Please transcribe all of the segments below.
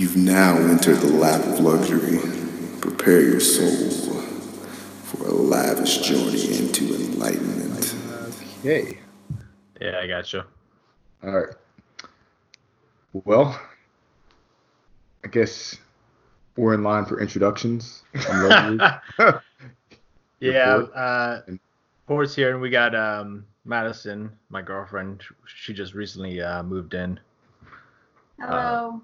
You've now entered the lap of luxury. Prepare your soul for a lavish journey into enlightenment. Okay. Yeah, I got you. All right. Well, I guess we're in line for introductions. I'm. Yeah, Report. uh, And- Port's here, and we got um, Madisen, my girlfriend. She just recently uh, moved in. Hello.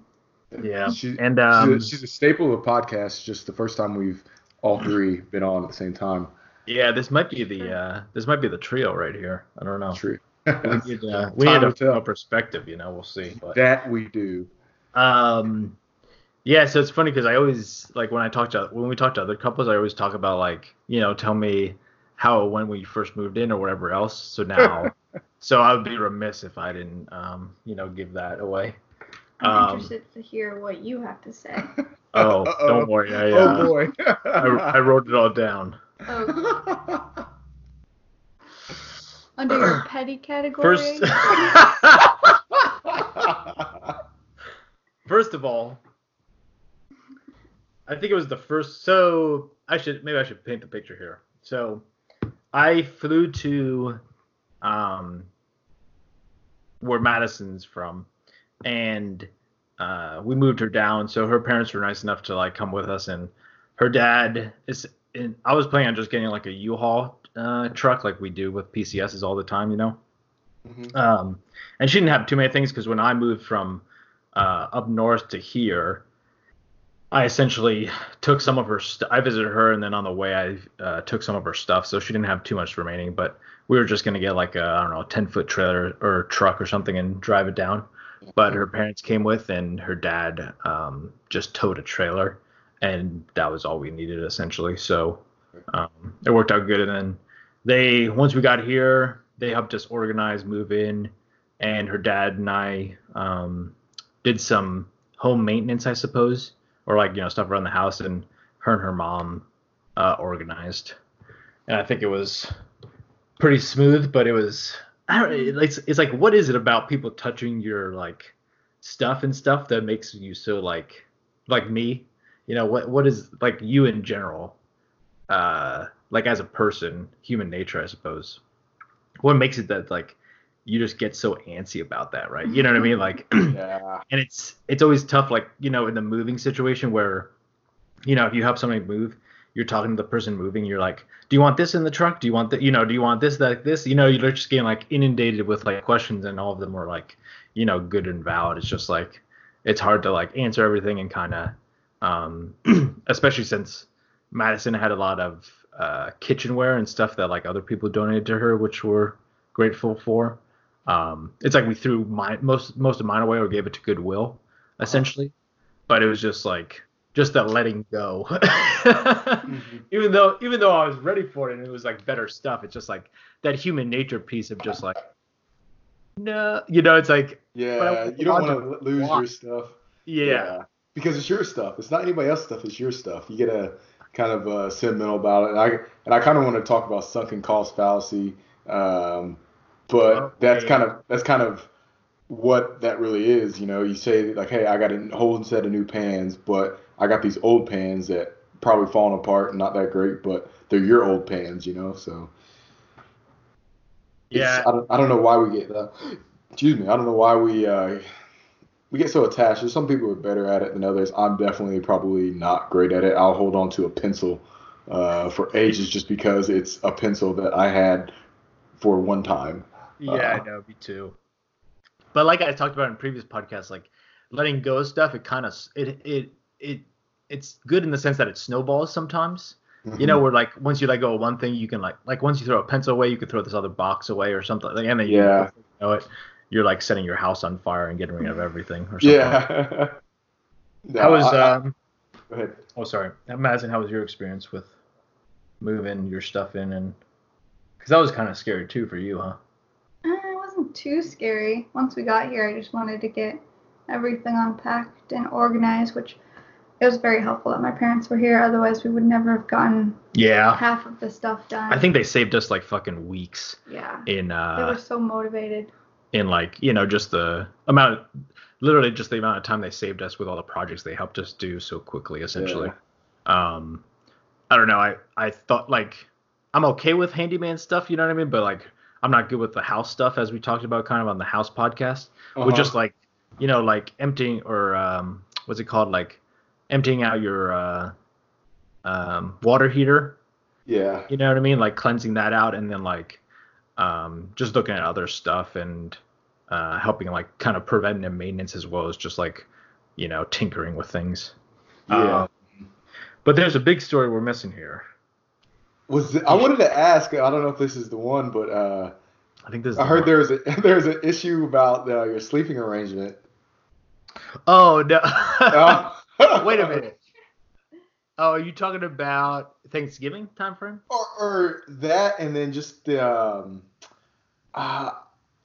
Yeah, She- and um, she's, a, she's a staple of podcasts. Just the first time we've all three been on at the same time. yeah, this might be the uh, this might be the trio right here. I don't know. True. We need, uh, we Time need a tell. a perspective, you know. We'll see. But that we do. Um, yeah, so it's funny because I always like when I talk to when we talk to other couples, I always talk about like you know tell me how it went when you first moved in or whatever else. So now, so I would be remiss if I didn't um you know give that away. I'm Um, interested to hear what you have to say. Oh, Uh-oh. don't worry, I oh uh, boy. I, I wrote it all down. Oh, under your petty category. First, first of all, I think it was the first. So I should maybe I should paint the picture here. So I flew to um, where Madisen's from, and uh, we moved her down. So her parents were nice enough to like come with us, and her dad is. And I was planning on just getting like a U-Haul uh, truck, like we do with PCSs all the time, you know. Mhm. Um, and she didn't have too many things because when I moved from uh, up north to here, I essentially took some of her. St- I visited her, and then on the way, I uh, took some of her stuff. So she didn't have too much remaining. But we were just gonna get like a I don't know, ten foot trailer or truck or something and drive it down. But her parents came with, and her dad um, just towed a trailer, and that was all we needed essentially. So um, it worked out good. And then they once we got here, they helped us organize, move in, and her dad and I um, did some home maintenance, I suppose, or like you know stuff around the house, and her and her mom uh, organized. And I think it was pretty smooth, but it was I don't it's it's like what is it about people touching your like stuff and stuff that makes you so like like me, you know what what is like you in general, uh like as a person, human nature, I suppose. What makes it that like you just get so antsy about that, right? You know what I mean? Like Yeah. and it's it's always tough like you know in the moving situation where you know if you help somebody move you're talking to the person moving you're like do you want this in the truck? Do you want that you know do you want this that this? You know you're just getting like inundated with like questions and all of them are like you know good and valid. It's just like it's hard to like answer everything and kind of um especially since madisen had a lot of uh kitchenware and stuff that like other people donated to her which we're grateful for. Um, it's like we threw my most most of mine away or gave it to Goodwill, essentially. But it was just like just that letting go. Even though even though I was ready for it and it was like better stuff, it's just like that human nature piece of just like no, you know, it's like Yeah. You don't want to lose your stuff. yeah, Because it's your stuff. It's not anybody else's stuff. It's your stuff. You get a kind of uh, sentimental about it. And I and I kind of want to talk about sunken cost fallacy. Um, but that's kind of that's kind of what that really is. You know, you say like, hey, I got a whole set of new pans, but I got these old pans that probably falling apart and not that great, but they're your old pans. You know, so. Yeah. I don't, I don't know why we get uh, excuse me I don't know why we uh, we get so attached. There's some people are better at it than others. I'm definitely probably not great at it. I'll hold on to a pencil uh, for ages just because it's a pencil that I had for one time. Yeah, I Uh, know, me too. But like I talked about in previous podcasts, like letting go of stuff, it kind of it it it it's good in the sense that it snowballs sometimes. You know, where like once you let go of one thing, you can like like once you throw a pencil away, you could throw this other box away or something. Like, and then you, Yeah. you know it, you're like setting your house on fire and getting rid of everything or something. Yeah. No, How was I- I- um? go ahead. Oh, sorry, Madisen. How was your experience with moving your stuff in and? Because that was kind of scary too for you, huh? Uh, it wasn't too scary. Once we got here, I just wanted to get everything unpacked and organized, which it was very helpful that my parents were here. Otherwise, we would never have gotten Yeah. half of the stuff done. I think they saved us like fucking weeks Yeah. in They uh were so motivated. in like you know just the amount, of, literally just the amount of time they saved us with all the projects they helped us do so quickly, essentially. Um, I don't know. I I thought like I'm okay with handyman stuff, you know what I mean, but like I'm not good with the house stuff as we talked about kind of on the house podcast. Uh-huh. With just like you know like emptying or um what's it called like emptying out your uh um water heater yeah. you know what I mean? Like cleansing that out and then like um, just looking at other stuff and uh, helping like kind of preventive maintenance as well as just like you know tinkering with things. Yeah. Um, but there's a big story we're missing here. Was it- I wanted to ask? I don't know if this is the one, but uh, I think this. Is I the heard one. there's a there's an issue about uh, your sleeping arrangement. Oh no! Wait a minute. Oh, are you talking about Thanksgiving time frame? or, or that, and then just the um, uh,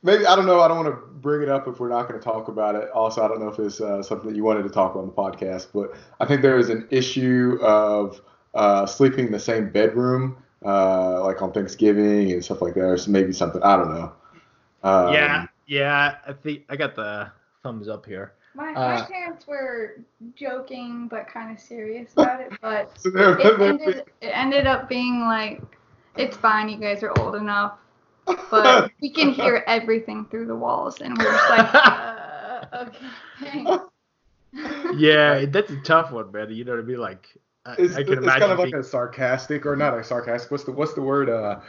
maybe I don't know. I don't want to bring it up if we're not going to talk about it. Also, I don't know if it's uh, something that you wanted to talk about on the podcast, but I think there is an issue of uh, sleeping in the same bedroom, uh, like on Thanksgiving and stuff like that, or maybe something. I don't know. Um, yeah, yeah. I think I got the thumbs up here. My, Uh, my parents were joking but kind of serious about it, but So they're, it they're- ended, it ended up being like, it's fine, you guys are old enough, but we can hear everything through the walls, and we're just like, uh, okay, thanks. Yeah, that's a tough one, man. You know what I mean? Like, I, it's, I can it's imagine. kind of like a sarcastic or not a sarcastic. What's the what's the word? Uh,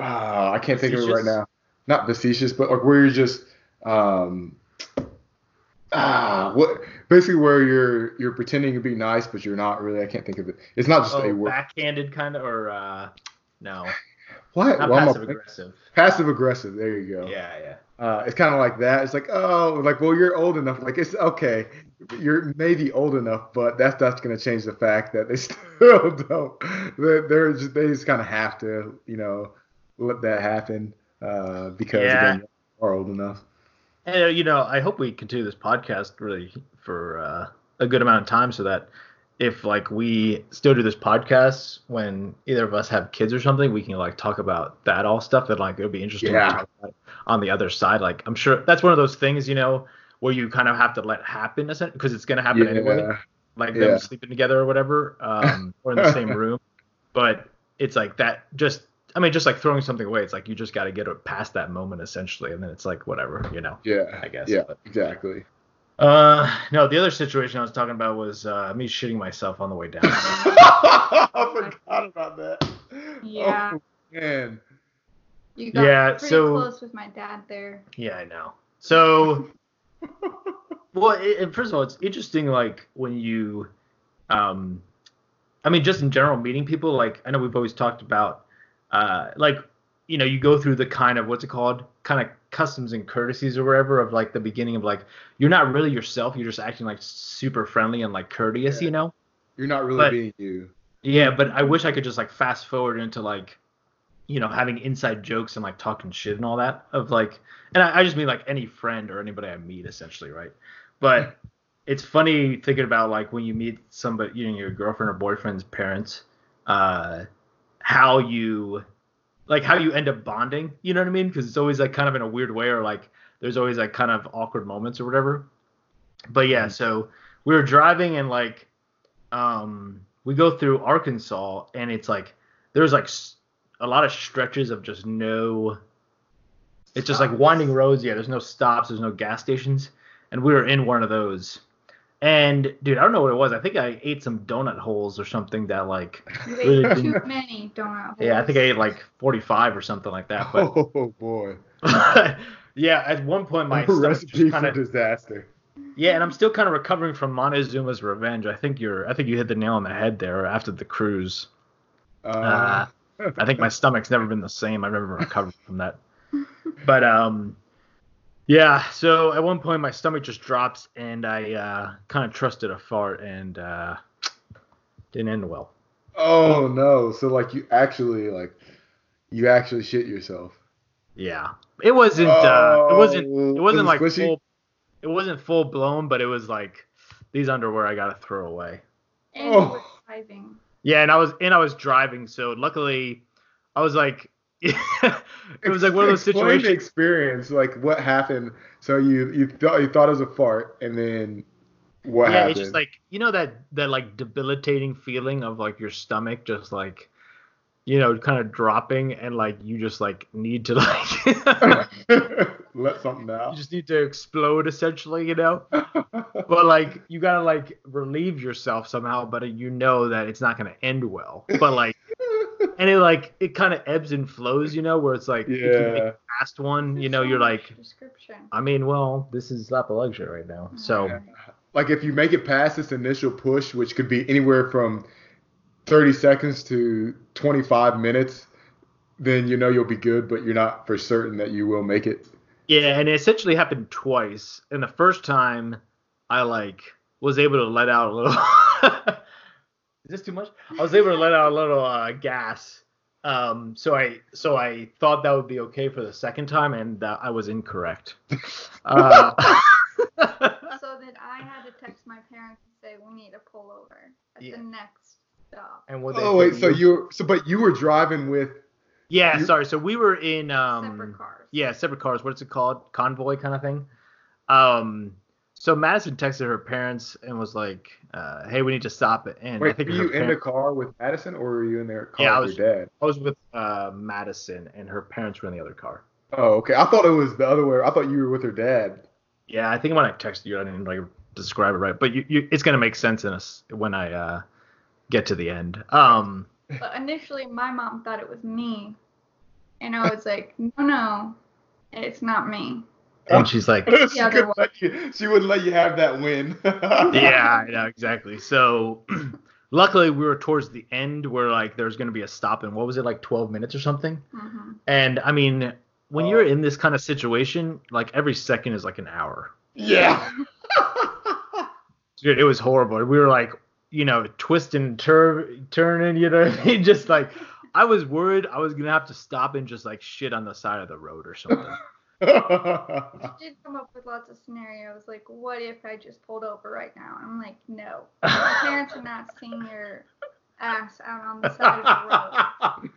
uh I can't think of it right now. Not facetious, but like where you're just um ah what basically where you're you're pretending to be nice, but you're not really. I can't think of it. It's not just oh, a word. backhanded kind of, or uh, no, What? not I- passive aggressive. Passive aggressive. There you go. Yeah, yeah. Uh, it's kind of like that. It's like, oh, like, well, you're old enough. Like, it's okay. You're maybe old enough, but that's not going to change the fact that they still don't. They're, they're just, they just kind of have to, you know, let that happen uh, because Yeah. you are old enough. And you know, I hope we continue this podcast really for uh, a good amount of time, so that if like we still do this podcast when either of us have kids or something, we can like talk about that all stuff that like it would be interesting Yeah. to talk about on the other side. Like I'm sure that's one of those things, you know, where you kind of have to let happen because it's gonna happen anyway. Like Yeah. them sleeping together or whatever, um, or in the same room. But it's like that. Just I mean, just like throwing something away. It's like you just got to get past that moment essentially, and then it's like whatever, you know. Yeah. I guess, Yeah. but- Exactly. Uh, no, the other situation I was talking about was uh, me shitting myself on the way down. I forgot about that. Yeah. Oh, man. You got Yeah, pretty so- close with my dad there. yeah, I know. So, well, it, it- first of all, it's interesting, like when you, um, I mean, just in general, meeting people. Like I know we've always talked about, uh, like you know, you go through the kind of what's it called, kind of customs and courtesies or whatever of like the beginning of like you're not really yourself. You're just acting like super friendly and like courteous, Yeah. you know. You're not really But- being you. Yeah, but I wish I could just like fast forward into like, you know, having inside jokes and like talking shit and all that of like, and I, I just mean like any friend or anybody I meet essentially, right? But it's funny thinking about like when you meet somebody, you know, your girlfriend or boyfriend's parents, uh, how you, like how you end up bonding. You know what I mean? Because it's always like kind of in a weird way, or like there's always like kind of awkward moments or whatever. But yeah, so we were driving and like, um, we go through Arkansas and it's like there's like a lot of stretches of just no. It's just like winding roads. Yeah, there's no stops. There's no gas stations, and we were in one of those. And dude, I don't know what it was. I think I ate some donut holes or something that like. You Really ate too didn't- many donut holes. Yeah, I think I ate like 45 or something like that. But Oh boy. yeah, at one point my a stomach recipe just kind of disaster. yeah, and I'm still kind of recovering from Montezuma's revenge. I think you're I think you hit the nail on the head there after the cruise. Uh, I think my stomach's never been the same. I've never recovered from that. But um, yeah. So at one point my stomach just drops, and I uh, kind of trusted a fart, and uh, didn't end well. oh no. So like you actually like you actually shit yourself. Yeah, it wasn't. Uh, it wasn't. Oh, It wasn't like was it squishy? full. It wasn't full blown, but it was like these underwear I gotta throw away. And you were Oh. driving. Yeah, and I was and I was driving, so luckily I was like it was like one of those Explain the situations. experience, like what happened. So you you thought you thought it was a fart, and then what yeah, happened? it's just like you know that that like debilitating feeling of like your stomach just like you know kind of dropping and like you just like need to like let something out. you just need to explode essentially, you know. But like you gotta like relieve yourself somehow, but you know that it's not gonna end well. But like and it like it kind of ebbs and flows, you know, where it's like if you make yeah. the last one, you know, so you're like, description. I mean, well, this is Lap of Luxury right now, so. Yeah. Like if you make it past this initial push, which could be anywhere from 30 seconds to 25 minutes, then you know you'll be good, but you're not for certain that you will make it. Yeah, and it essentially happened twice. And the first time, I like was able to let out a little. Is this too much? I was able to let out a little uh, gas. Um, so I so I thought that would be okay for the second time, and uh, I was incorrect. Uh, So then I had to text my parents and say we need to pull over at Yeah. the next stop. and what they Oh wait, so you- you so but you were driving with Yeah, you- sorry. So we were in um Separate cars. Yeah, separate cars. What's it called? Convoy kind of thing. Um, so Madisen texted her parents and was like, uh, "Hey, we need to stop it." And I Wait, think were her you in the car with Madisen or were you in their car Yeah, I with was- your dad? I was with uh, Madisen, and her parents were in the other car. Oh, okay. I thought it was the other way. I thought you were with her dad. Yeah, I think when I texted you, I didn't like describe it right, but you, you it's gonna make sense in us when I uh, get to the end. Um, But initially, my mom thought it was me, and I was like, no, no, it's not me. and she's like, she, couldn't let you, she wouldn't let you have that win. yeah, yeah, exactly. So luckily we were towards the end where like there's gonna be a stop in what was it like 12 minutes or something. hmm And I mean, when Oh. you're in this kind of situation, like every second is like an hour. Yeah. Dude, it was horrible. We were like, you know, twisting, tur- turning, you know what I mean? Just like, I was worried I was gonna have to stop and just like shit on the side of the road or something. She did come up with lots of scenarios, like, what if I just pulled over right now? I'm like, no. My parents are not seeing your ass out on the side of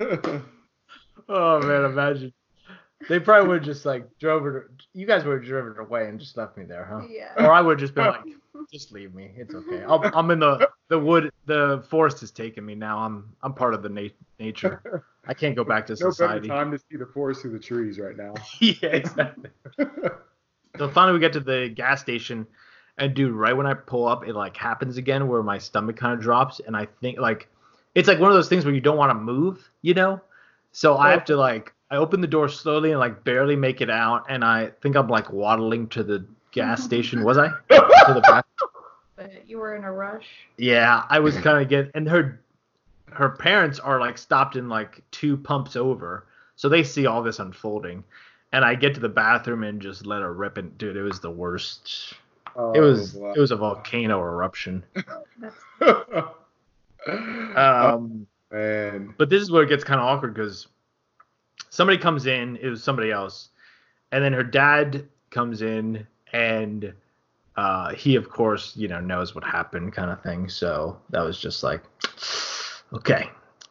the road. oh man, imagine. They probably would have just like drove it. You guys would have driven it away and just left me there, huh? Yeah. Or I would have just been like, just leave me. It's okay. I'll, I'm in the the wood. The forest has taken me now. I'm I'm part of the na- nature. I can't go back to no better society. time to see the forest through the trees right now. yeah, exactly. So finally we get to the gas station, and dude, right when I pull up, it like happens again where my stomach kind of drops, and I think like it's like one of those things where you don't want to move, you know. So I oh. have to like I open the door slowly and like barely make it out, and I think I'm like waddling to the gas station. Was I? to the back? But you were in a rush. Yeah, I was kind of getting, and her her parents are like stopped in like two pumps over, so they see all this unfolding. And I get to the bathroom and just let her rip it, dude. It was the worst. It was Oh, it was a volcano eruption. That's wow. Um, Man. but this is where it gets kind of awkward because somebody comes in, it was somebody else, and then her dad comes in, and uh, he of course you know knows what happened, kind of thing. So that was just like, okay,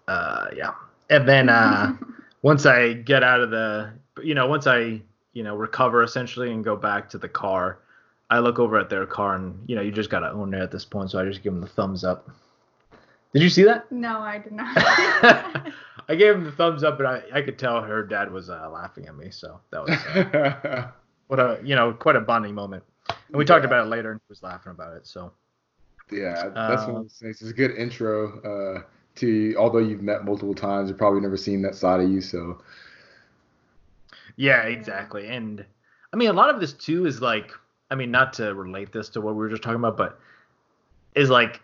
uh, yeah. And then uh, once I get out of the, you know, once I you know recover essentially and go back to the car, I look over at their car, and you know you just gotta own it at this point. So I just give them the thumbs up. Did you see that? no, I did not. I gave him the thumbs up, but I, I could tell her dad was uh, laughing at me. So that was uh, what a you know quite a bonding moment. And we talked Yeah. about it later, and he was laughing about it. So yeah, that's one Uh, of those things. It's a good intro uh, to you, although you've met multiple times, you've probably never seen that side of you. So yeah, exactly. And I mean, a lot of this too is like, I mean, not to relate this to what we were just talking about, but is like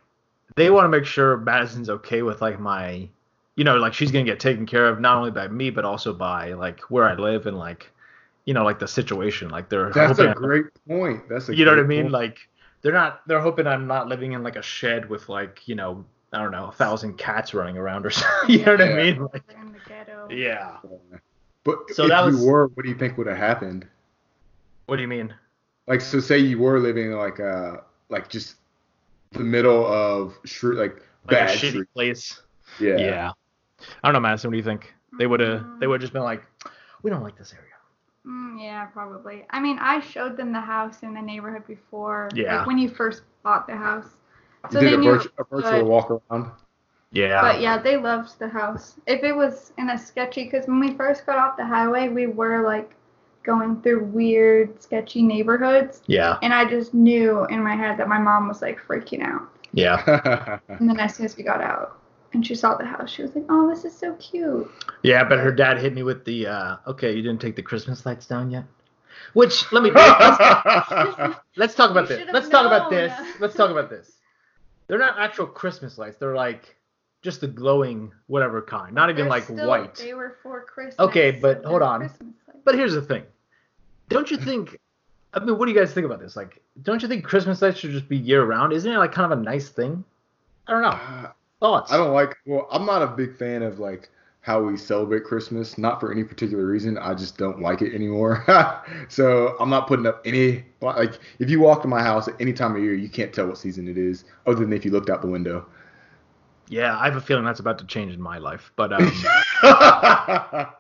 they want to make sure Madisen's okay with like my, you know, like she's gonna get taken care of not only by me but also by like where I live and like, you know, like the situation. Like they're that's a great point. That's a you know what I mean? point. Like they're not they're hoping I'm not living in like a shed with like, you know, I don't know, a thousand cats running around or something. you know what I mean? Like in the ghetto. Yeah. But So if that you was- were, what do you think would have happened? What do you mean? Like, so say you were living like uh like just the middle of Shrew, like, Like bad a shitty Shrew- place. Yeah. Yeah. I don't know, Madisen, what do you think? They would have they would have just been like, we don't like this area. Mm, yeah, probably. I mean, I showed them the house in the neighborhood before. Yeah. Like when you first bought the house. You So did they a, knew virtu- a it was virtual good. walk around. Yeah. But yeah, they loved the house. If it was in a sketchy, because when we first got off the highway, we were like going through weird, sketchy neighborhoods. Yeah. And I just knew in my head that my mom was like freaking out. Yeah. And then as soon as we got out and she saw the house, she was like, oh, this is so cute. Yeah, but her dad hit me with the uh okay, you didn't take the Christmas lights down yet? Which let me let's, let's talk about You this. Let's talk about this. Let's talk about this. They're not actual Christmas lights. They're like just the glowing whatever kind. Not even They're like still- white. They were for Christmas. Okay, so but hold on. But here's the thing. Don't you think I mean, what do you guys think about this? Like, don't you think Christmas lights should just be year round? Isn't it like kind of a nice thing? I don't know. Thoughts? I don't like. Well, I'm not a big fan of like how we celebrate Christmas. Not for any particular reason. I just don't like it anymore. so I'm not putting up any. Like, if you walk to my house at any time of year, you can't tell what season it is, other than if you looked out the window. Yeah, I have a feeling that's about to change in my life. But um,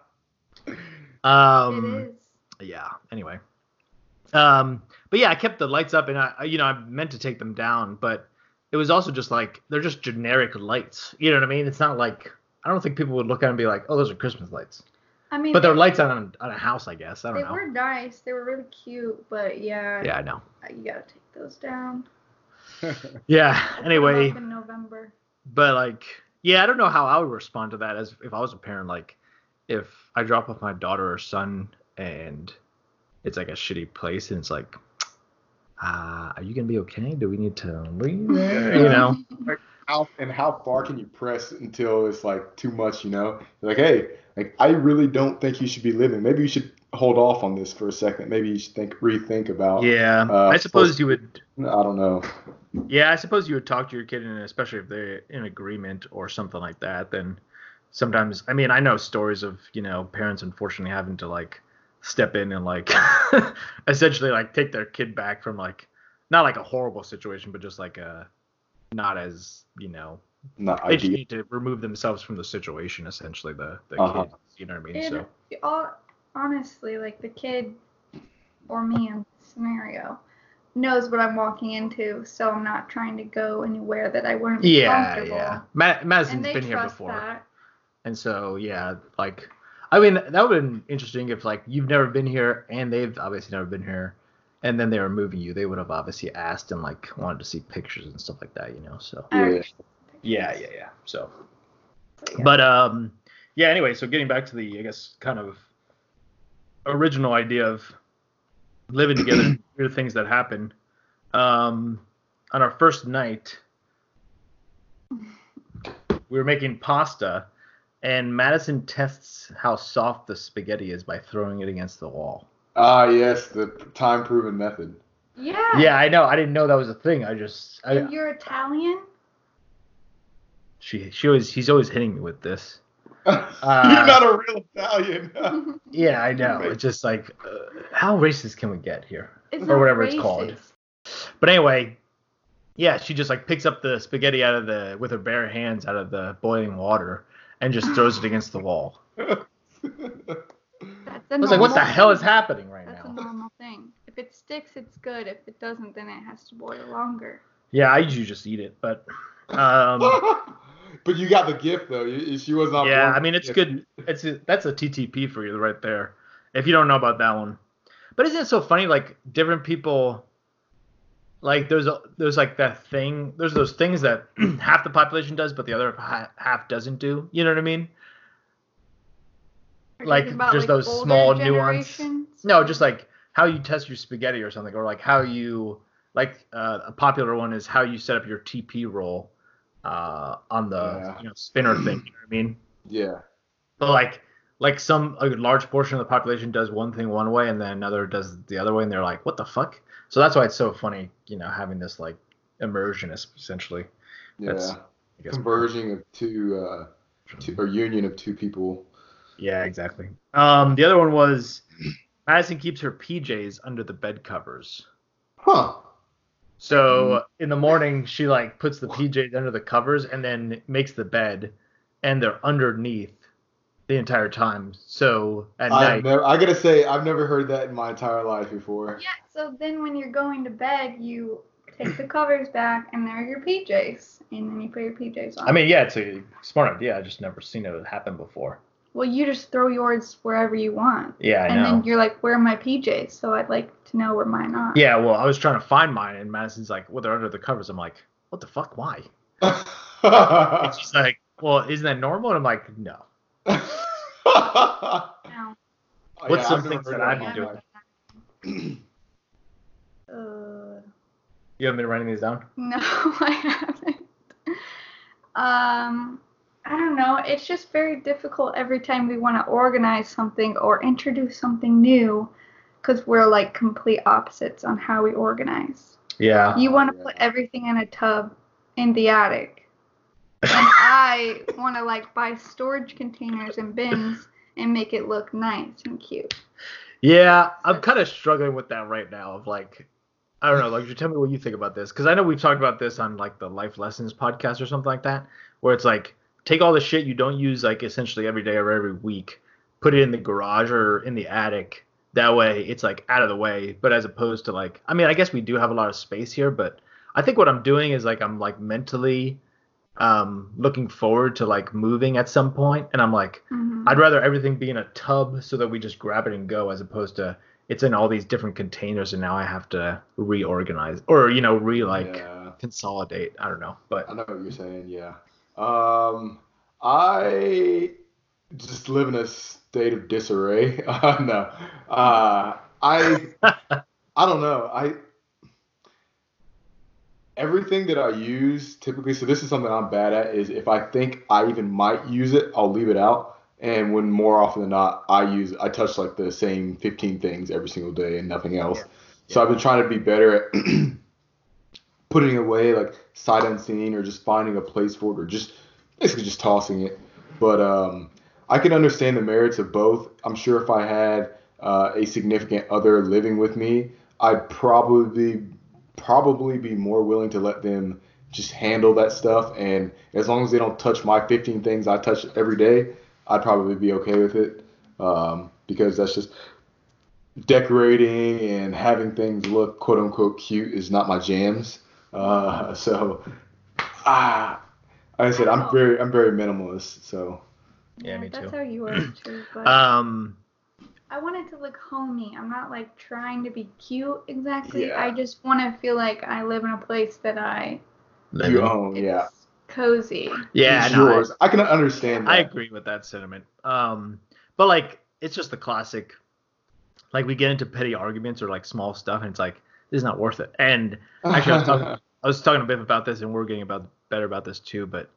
um it is. yeah anyway um but yeah i kept the lights up and I, I you know i meant to take them down but it was also just like they're just generic lights. You know what i mean? It's not like i don't think people would look at it and be like oh those are christmas lights. I mean, but they're they, lights on, on a house i guess. I don't know. They were nice. They were really cute, but yeah, yeah i know. Uh, you gotta take those down. yeah anyway. up in November. but like yeah i don't know how i would respond to that as if i was a parent like if i drop off my daughter or son and it's like a shitty place and it's like uh, are you gonna be okay do we need to leave there you know how and how far can you press until it's like too much? You know, like hey, like I really don't think you should be living. Maybe you should hold off on this for a second. Maybe you should think rethink about. yeah Uh, i suppose you would I don't know. yeah i suppose you would talk to your kid and especially if they're in agreement or something like that then sometimes i mean i know stories of you know parents unfortunately having to like step in and like essentially like take their kid back from like not like a horrible situation but just like a not as you know Not they just need to remove themselves from the situation essentially the the Uh-huh. kids you know what i mean And so all, honestly, like the kid or me in this scenario knows what I'm walking into, so I'm not trying to go anywhere that I wouldn't be yeah comfortable. yeah Ma- And madisen's they been here before that. And so yeah, like I mean that would have been interesting if like you've never been here and they've obviously never been here and then they were moving you, they would have obviously asked and like wanted to see pictures and stuff like that, you know. So Yeah. yeah, yeah, yeah. So so yeah. but um yeah, anyway, so getting back to the I guess kind of original idea of living together, weird things that happen. Um on our first night we were making pasta and Madisen tests how soft the spaghetti is by throwing it against the wall. Ah, yes, the time proven method. yeah. Yeah, I know. I didn't know that was a thing. I just I, And you're Italian? she she always he's always hitting me with this. You're not a real Italian. Yeah, I know. It's just like uh, how racist can we get here? It's Or not whatever it's called. But anyway, yeah, she just like picks up the spaghetti out of the with her bare hands out of the boiling water and just throws it against the wall. That's a I was like, what the normal hell is happening right now? That's a normal thing. If it sticks, it's good. If it doesn't, then it has to boil longer. Yeah, I usually just eat it, but um but you got the gift though. You- She was not. yeah, I mean it's good. It's a, that's a TTP for you right there. If you don't know about that one, but isn't it so funny? Like different people, like there's a there's like that thing. There's those things that half the population does, but the other half doesn't do. You know what I mean? Are you Like, about, just those small nuance- No, just like how you test your spaghetti or something, or like how you like uh, a popular one is how you set up your TP roll uh, on the Yeah. you know spinner thing. You know what I mean? Yeah. But like like some a large portion of the population does one thing one way and then another does the other way and they're like, what the fuck? So that's why it's so funny, you know, having this like immersion essentially. Yeah. That's- I guess. Converging of two, uh, two or union of two people. Yeah, exactly. Um, the other one was Madisen keeps her PJs under the bed covers. Huh. So in the morning, she like puts the PJs under the covers and then makes the bed, and they're underneath the entire time. So at I've night, never, I gotta say, I've never heard that in my entire life before. Yeah, so then when you're going to bed, you take the covers back and there are your PJs. And then you put your PJs on. I mean, yeah, it's a smart idea. I just never seen it happen before. well, you just throw yours wherever you want. Yeah, I and know. then you're like, where are my PJs? So I'd like to know where mine are. Yeah, well, I was trying to find mine, and Madisen's like, well, they're under the covers. I'm like, what the fuck? Why? And she's like, well, isn't that normal? And I'm like, no. No. What's some I've things that I've been doing? Uh, You haven't been writing these down? no, I haven't. Um, I don't know. It's just very difficult every time we want to organize something or introduce something new because we're like complete opposites on how we organize. Yeah. You want to yeah. put everything in a tub in the attic. And I want to like buy storage containers and bins and make it look nice and cute. Yeah, I'm kind of struggling with that right now. Of like, I don't know. Like, you tell me what you think about this, because I know we've talked about this on like the Life Lessons podcast or something like that, where it's like take all the shit you don't use like essentially every day or every week, put it in the garage or in the attic. That way, it's like out of the way. But as opposed to like, I mean, I guess we do have a lot of space here, but I think what I'm doing is like I'm like mentally um looking forward to like moving at some point and i'm like Mhm. I'd rather everything be in a tub so that we just grab it and go as opposed to it's in all these different containers and now I have to reorganize or you know re like Yeah. consolidate. I don't know, but I know what you're saying. Yeah. Um, I just live in a state of disarray. Uh, no. Uh, I I don't know. I everything that I use typically. So this is something I'm bad at. Is if I think I even might use it, I'll leave it out. And when more often than not, I use I touch like the same 15 things every single day and nothing else. So I've been trying to be better at putting away like sight unseen or just finding a place for it or just basically just tossing it. But um, I can understand the merits of both. I'm sure if I had uh, a significant other living with me, I'd probably probably be more willing to let them just handle that stuff. And as long as they don't touch my 15 things I touch every day, I'd probably be okay with it um, because that's just decorating and having things look quote unquote cute is not my jams. Uh, so, ah, like I said, I'm very, I'm very minimalist. So, Yeah, me That's too. how you are too. But um I want it to look homey. I'm not like trying to be cute exactly. Yeah. I just want to feel like I live in a place that I you own, it's yeah, cozy. yeah, it's no, yours. I, can understand that. I agree with that sentiment. Um, but like, it's just the classic. Like, we get into petty arguments or like small stuff, and it's like this is not worth it. And actually, I was talking, I was talking to Biff about this, and we're getting about better about this too. But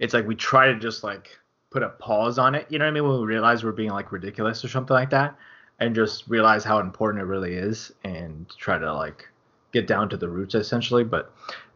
it's like we try to just like put a pause on it. You know what I mean? When we realize we're being like ridiculous or something like that, and just realize how important it really is, and try to like get down to the roots essentially. But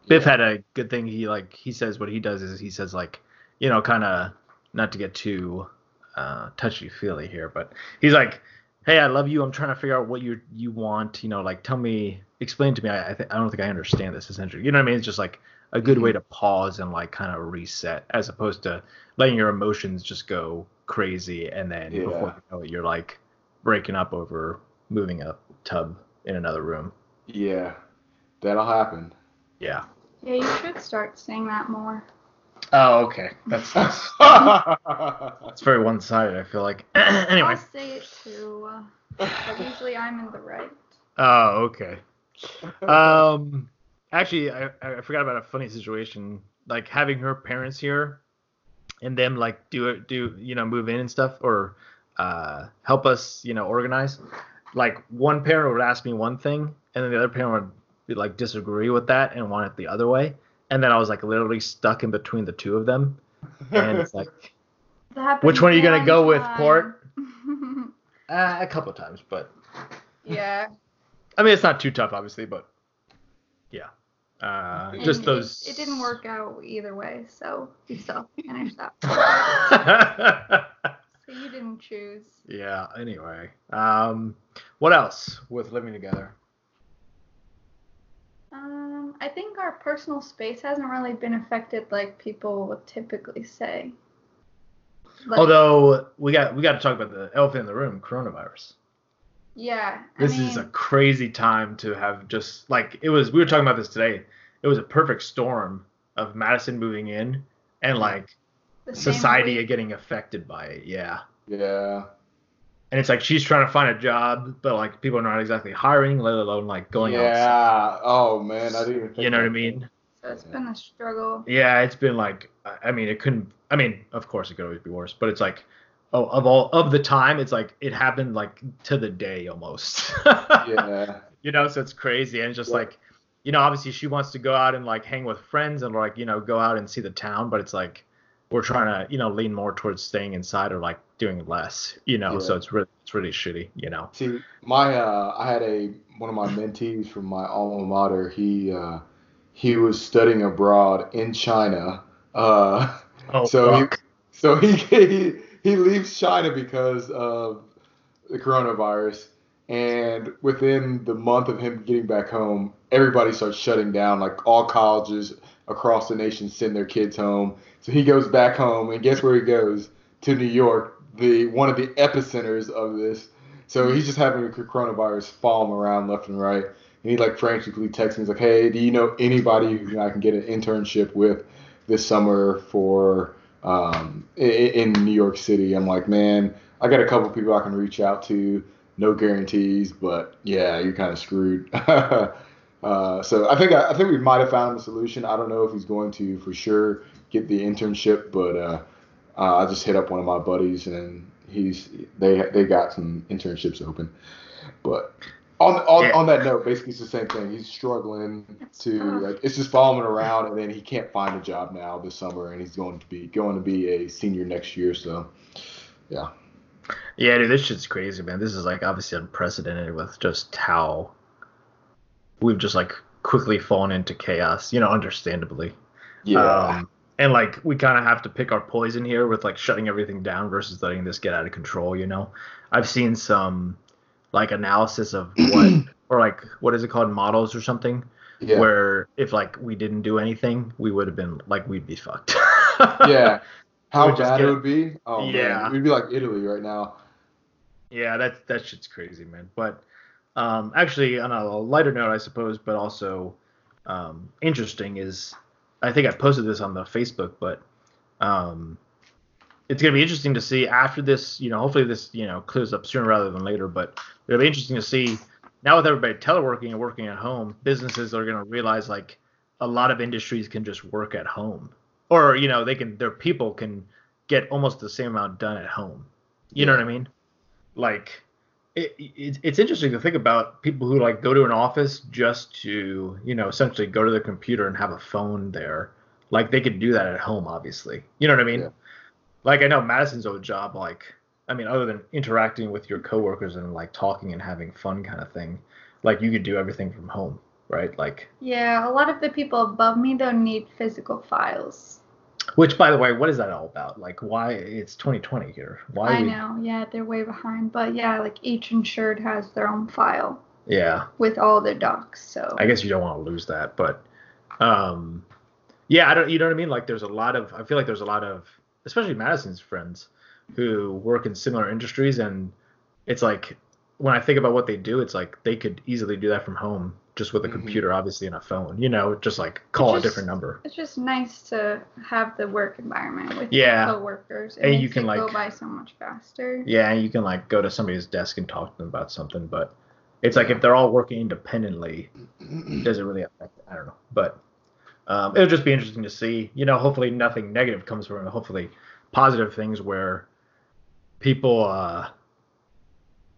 Biff Yeah. had a good thing. He like he says what he does is he says like you know kind of not to get too uh, touchy feely here, but he's like, hey, I love you. I'm trying to figure out what you you want. You know, like tell me, explain to me. I I, th- I don't think I understand this essentially. You know what I mean? It's just like a good way to pause and like kind of reset as opposed to letting your emotions just go crazy and then Yeah. before you know it, you're like breaking up over moving a tub in another room. yeah, that'll happen. Yeah. Yeah, you should start saying that more. Oh, okay. That's that's, that's very one sided. I feel like. anyway. I'll say it too, uh, but usually I'm in the right. Oh, okay. Um, actually, I, I forgot about a funny situation. Like having her parents here, and them like do it, do you know, move in and stuff, or uh, help us, you know, organize. Like one parent would ask me one thing, and then the other parent would be, like disagree with that and want it the other way. And then I was like literally stuck in between the two of them, and it's like Which one are you gonna go with, time. Port? uh, a couple times, but yeah. I mean it's not too tough, obviously, but uh, And just those. It, didn't work out either way, so we still finished that. So you didn't choose. yeah. Anyway, um, what else with living together? Um, I think our personal space hasn't really been affected like people would typically say. Like, Although we got we got to talk about the elephant in the room, coronavirus. Yeah, I This is a crazy time to have just like it was. We were talking about this today. It was a perfect storm of Madisen moving in and like society week- getting affected by it. Yeah. Yeah. And it's like she's trying to find a job, but like people are not exactly hiring, let alone like going yeah. outside. Oh man, I didn't even think You know what I mean? So it's been a struggle. Yeah, it's been like I I mean it couldn't I mean, of course it could always be worse, but it's like oh of all of the time it's like it happened like to the day almost. Yeah. you know, so it's crazy and just Yeah. like you know, obviously she wants to go out and like hang with friends and like, you know, go out and see the town, but it's like we're trying to, you know, lean more towards staying inside or like doing less, you know. So it's really it's really shitty, you know. See, my uh, I had a one of my mentees from my alma mater. He uh, he was studying abroad in China. Uh, Oh, so he, so he, he he leaves China because of the coronavirus, and within the month of him getting back home, everybody starts shutting down. Like all colleges across the nation send their kids home. So he goes back home, and guess where he goes? To New York, the one of the epicenters of this. So he's just having the coronavirus fall him around left and right. And he like frantically texts me. He's like, "Hey, do you know anybody who I can get an internship with this summer for um, in, in New York City?" I'm like, "Man, I got a couple people I can reach out to. No guarantees, but yeah, you're kind of screwed." uh, so I think I, think we might have found a solution. I don't know if he's going to for sure get the internship, but uh, uh, I just hit up one of my buddies and he's they they got some internships open. But on on, Yeah. on that note, basically it's the same thing. He's struggling to like it's just following around, and then he can't find a job now this summer, and he's going to be going to be a senior next year. So yeah, Yeah, dude, this shit's crazy, man. This is like obviously unprecedented with just how we've just like quickly fallen into chaos, you know, understandably. Um, and like we kind of have to pick our poison here with like shutting everything down versus letting this get out of control, you know. I've seen some like analysis of what or like what is it called models or something yeah, where if like we didn't do anything, we would have been like we'd be fucked. yeah. How bad get- it would be? Oh Yeah. man, we'd be like Italy right now. Yeah, that's that shit's crazy, man. But um, actually, on a lighter note, I suppose, but also um, interesting is, I think I posted this on the Facebook, but um, it's gonna be interesting to see after this. You know, hopefully this you know clears up sooner rather than later. But it'll be interesting to see now with everybody teleworking and working at home, businesses are gonna realize like a lot of industries can just work at home, or you know they can their people can get almost the same amount done at home. You know what I mean? like it, it, it's interesting to think about people who like go to an office just to you know essentially go to the computer and have a phone there like they could do that at home obviously you know what i mean Yeah. Like i know madisen's old job like i mean other than interacting with your coworkers and like talking and having fun kind of thing like you could do everything from home right like Yeah, a lot of the people above me don't need physical files. which by the way what is that all about like why it's 2020 here why I we, know, yeah, they're way behind. But yeah, like each insured has their own file yeah with all their docs. So I guess you don't want to lose that, but um, yeah, I don't. You know what I mean? Like, there's a lot of. I feel like there's a lot of, especially Madisen's friends, who work in similar industries, and it's like when I think about what they do, it's like they could easily do that from home, just with a Mhm. computer, obviously, and a phone. You know, just like call It's a different number. it's just nice to have the work environment with Yeah. your coworkers. It And makes you can, it go by so much faster. Yeah, and you can like go to somebody's desk and talk to them about something, but it's like if they're all working independently, does it really affect? I don't know. But um, it'll just be interesting to see. You know, hopefully nothing negative comes from it. Hopefully positive things where people, uh,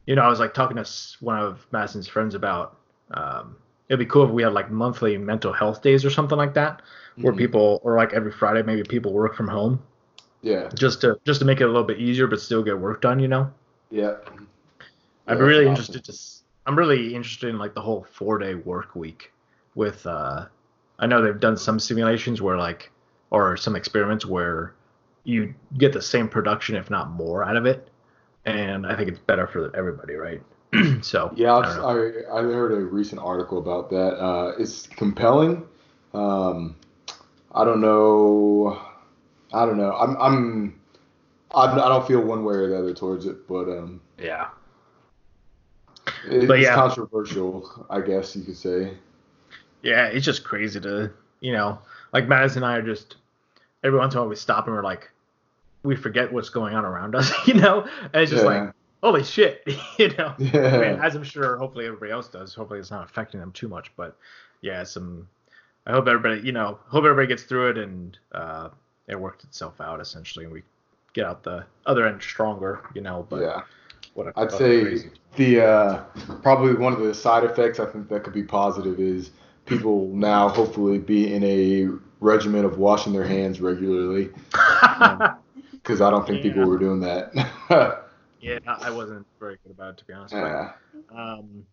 you know, I was like talking to one of Madisen's friends about um, it'd be cool if we had like monthly mental health days or something like that, where Mhm. people, or like every Friday, maybe people work from home Yeah, just to just to make it a little bit easier, but still get work done. You know. yeah. I'd Yeah, be really that's interested to. s- I'm really interested in like the whole four day work week. With uh, I know they've done some simulations where like, or some experiments where you get the same production if not more out of it, and I think it's better for everybody, right? so Yeah, I. I, I, heard a recent article about that. Uh, it's compelling. Um, I don't know. I don't know. I'm I'm I, I don't feel one way or the other towards it, but um, Yeah. it- But it's yeah. controversial, I guess you could say. Yeah, it's just crazy to, you know, like Madisen and I are just every once in a while we stop and we're like, we forget what's going on around us, you know, and it's just Yeah. like, holy shit, you know. I mean, as I'm sure, hopefully everybody else does. Hopefully it's not affecting them too much, but yeah, some. I hope everybody, you know, hope everybody gets through it and uh, it worked itself out essentially, and we get out the other end stronger, you know. But yeah. what a, I'd say crazy- the uh, probably one of the side effects I think that could be positive is people now hopefully be in a regimen of washing their hands regularly because I don't think people were doing that. yeah, I wasn't very good about it to be honest. yeah. Um,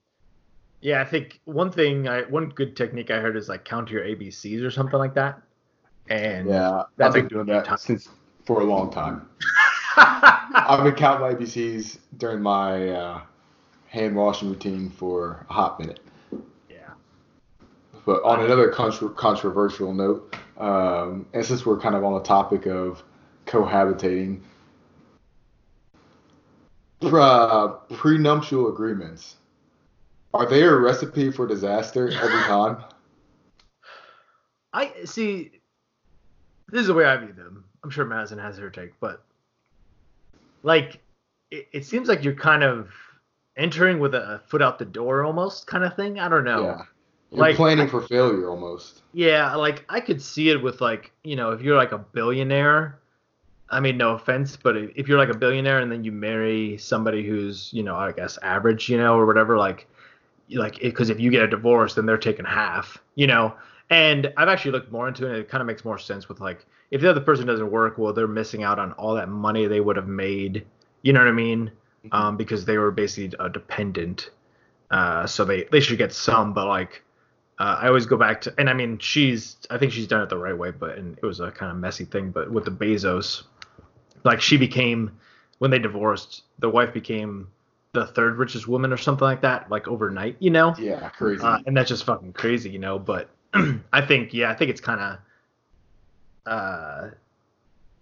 yeah, I think one thing, I one good technique I heard is like count your ABCs or something like that. And Yeah, That's I've been doing that time. since for a long time. I've been counting my ABCs during my uh, hand washing routine for a hot minute. But on another contro- controversial note, um, and since we're kind of on the topic of cohabitating, uh, prenuptial agreements are they a recipe for disaster every time? I see. This is the way I view them. I'm sure Madisen has her take, but like, it, it seems like you're kind of entering with a foot out the door, almost kind of thing. I don't know. Yeah, you're Like, planning for failure almost. Yeah, like I could see it with like, you know, if you're like a billionaire, I mean, no offense, but if you're like a billionaire and then you marry somebody who's, you know, I guess average, you know, or whatever, like, like, because if you get a divorce, then they're taking half, you know. And I've actually looked more into it. and It kind of makes more sense with like, if the other person doesn't work, well, they're missing out on all that money they would have made. You know what I mean? Um, because they were basically a dependent. Uh, so they they should get some, but like, uh, I always go back to, and I mean, she's, I think she's done it the right way, but and it was a kind of messy thing. But with the Bezos, like she became, when they divorced, the wife became the third richest woman or something like that, like overnight, you know? Yeah, crazy. Uh, and that's just fucking crazy, you know. But I think, yeah, I think it's kind of, uh,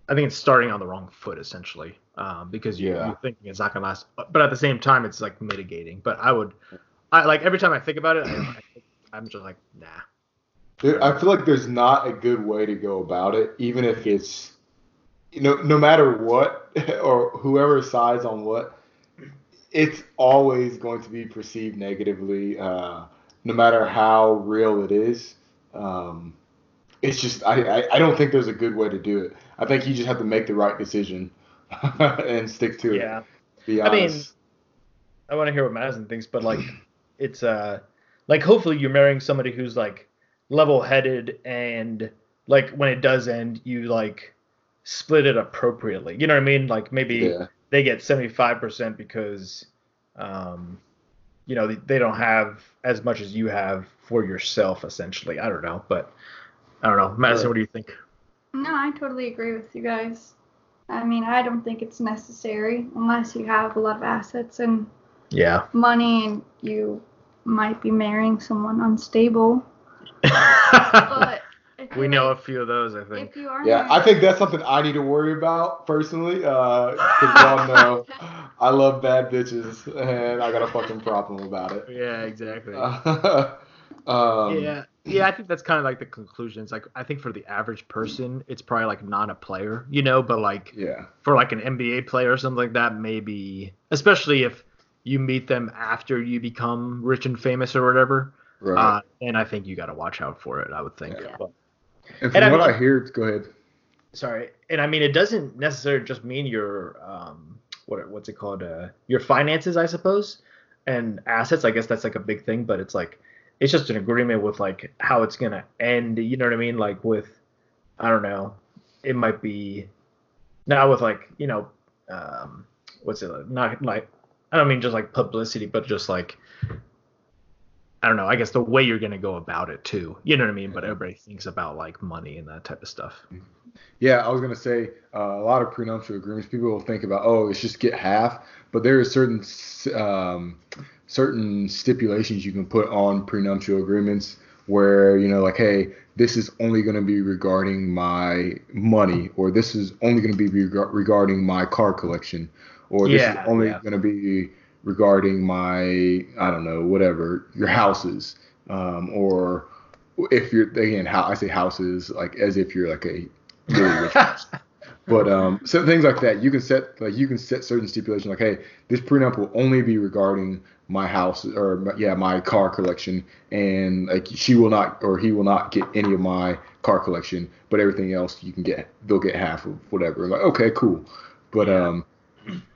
I think it's starting on the wrong foot essentially, um, because you, Yeah. you're thinking it's not gonna last. But at the same time, it's like mitigating. But I would, I like every time I think about it, I, I, I'm just like, nah. There, I feel like there's not a good way to go about it, even if it's, you know, no matter what or whoever sides on what, it's always going to be perceived negatively, uh, no matter how real it is. Um, it's just I, I I don't think there's a good way to do it. I think you just have to make the right decision and stick to it. Yeah. I mean. I want to hear what Madisen thinks, but like, it's uh, like hopefully you're marrying somebody who's like level-headed and like when it does end, you like split it appropriately. You know what I mean? Like maybe yeah. they get 75% because, um, you know, they, they don't have as much as you have for yourself, essentially. I don't know, but I don't know. Madisen, Right. what do you think? No, I totally agree with you guys. I mean, I don't think it's necessary unless you have a lot of assets and Yeah. money and you might be marrying someone unstable. But we you, know a few of those, I think. if you are Yeah, I think that's something I need to worry about personally. Because y'all know I love bad bitches, and I got a fucking problem about it. Yeah, exactly. um, yeah, yeah. I think that's kind of like the conclusion. It's like I think for the average person, it's probably like not a player, you know, but like yeah, for like an NBA player or something like that, maybe, especially if you meet them after you become rich and famous or whatever. right. Uh, and I think you got to watch out for it. I would think. Yeah. But- and and from I what mean- I hear, go ahead. sorry, and I mean it doesn't necessarily just mean your um what what's it called uh your finances, I suppose, and assets. I guess that's like a big thing, but it's like it's just an agreement with like how it's gonna end. You know what I mean? Like with I don't know, it might be not with like you know um what's it not like I don't mean just like publicity, but just like I don't know. I guess the way you're gonna go about it too. You know what I mean? But everybody thinks about like money and that type of stuff. Yeah, I was gonna say uh, a lot of prenuptial agreements. People will think about, oh, it's just get half, but there are certain um, certain stipulations you can put on prenuptial agreements where you know like hey this is only going to be regarding my money or this is only going to be reg- regarding my car collection or this Yeah, is only yeah. going to be regarding my i don't know whatever your houses um, or if you're again how i say houses like as if you're like a really rich person. But um, so things like that, you can set like you can set certain stipulations like, hey, this prenup will only be regarding my house or yeah my car collection, and like she will not or he will not get any of my car collection, but everything else you can get they'll get half of whatever. Like okay, cool. But um,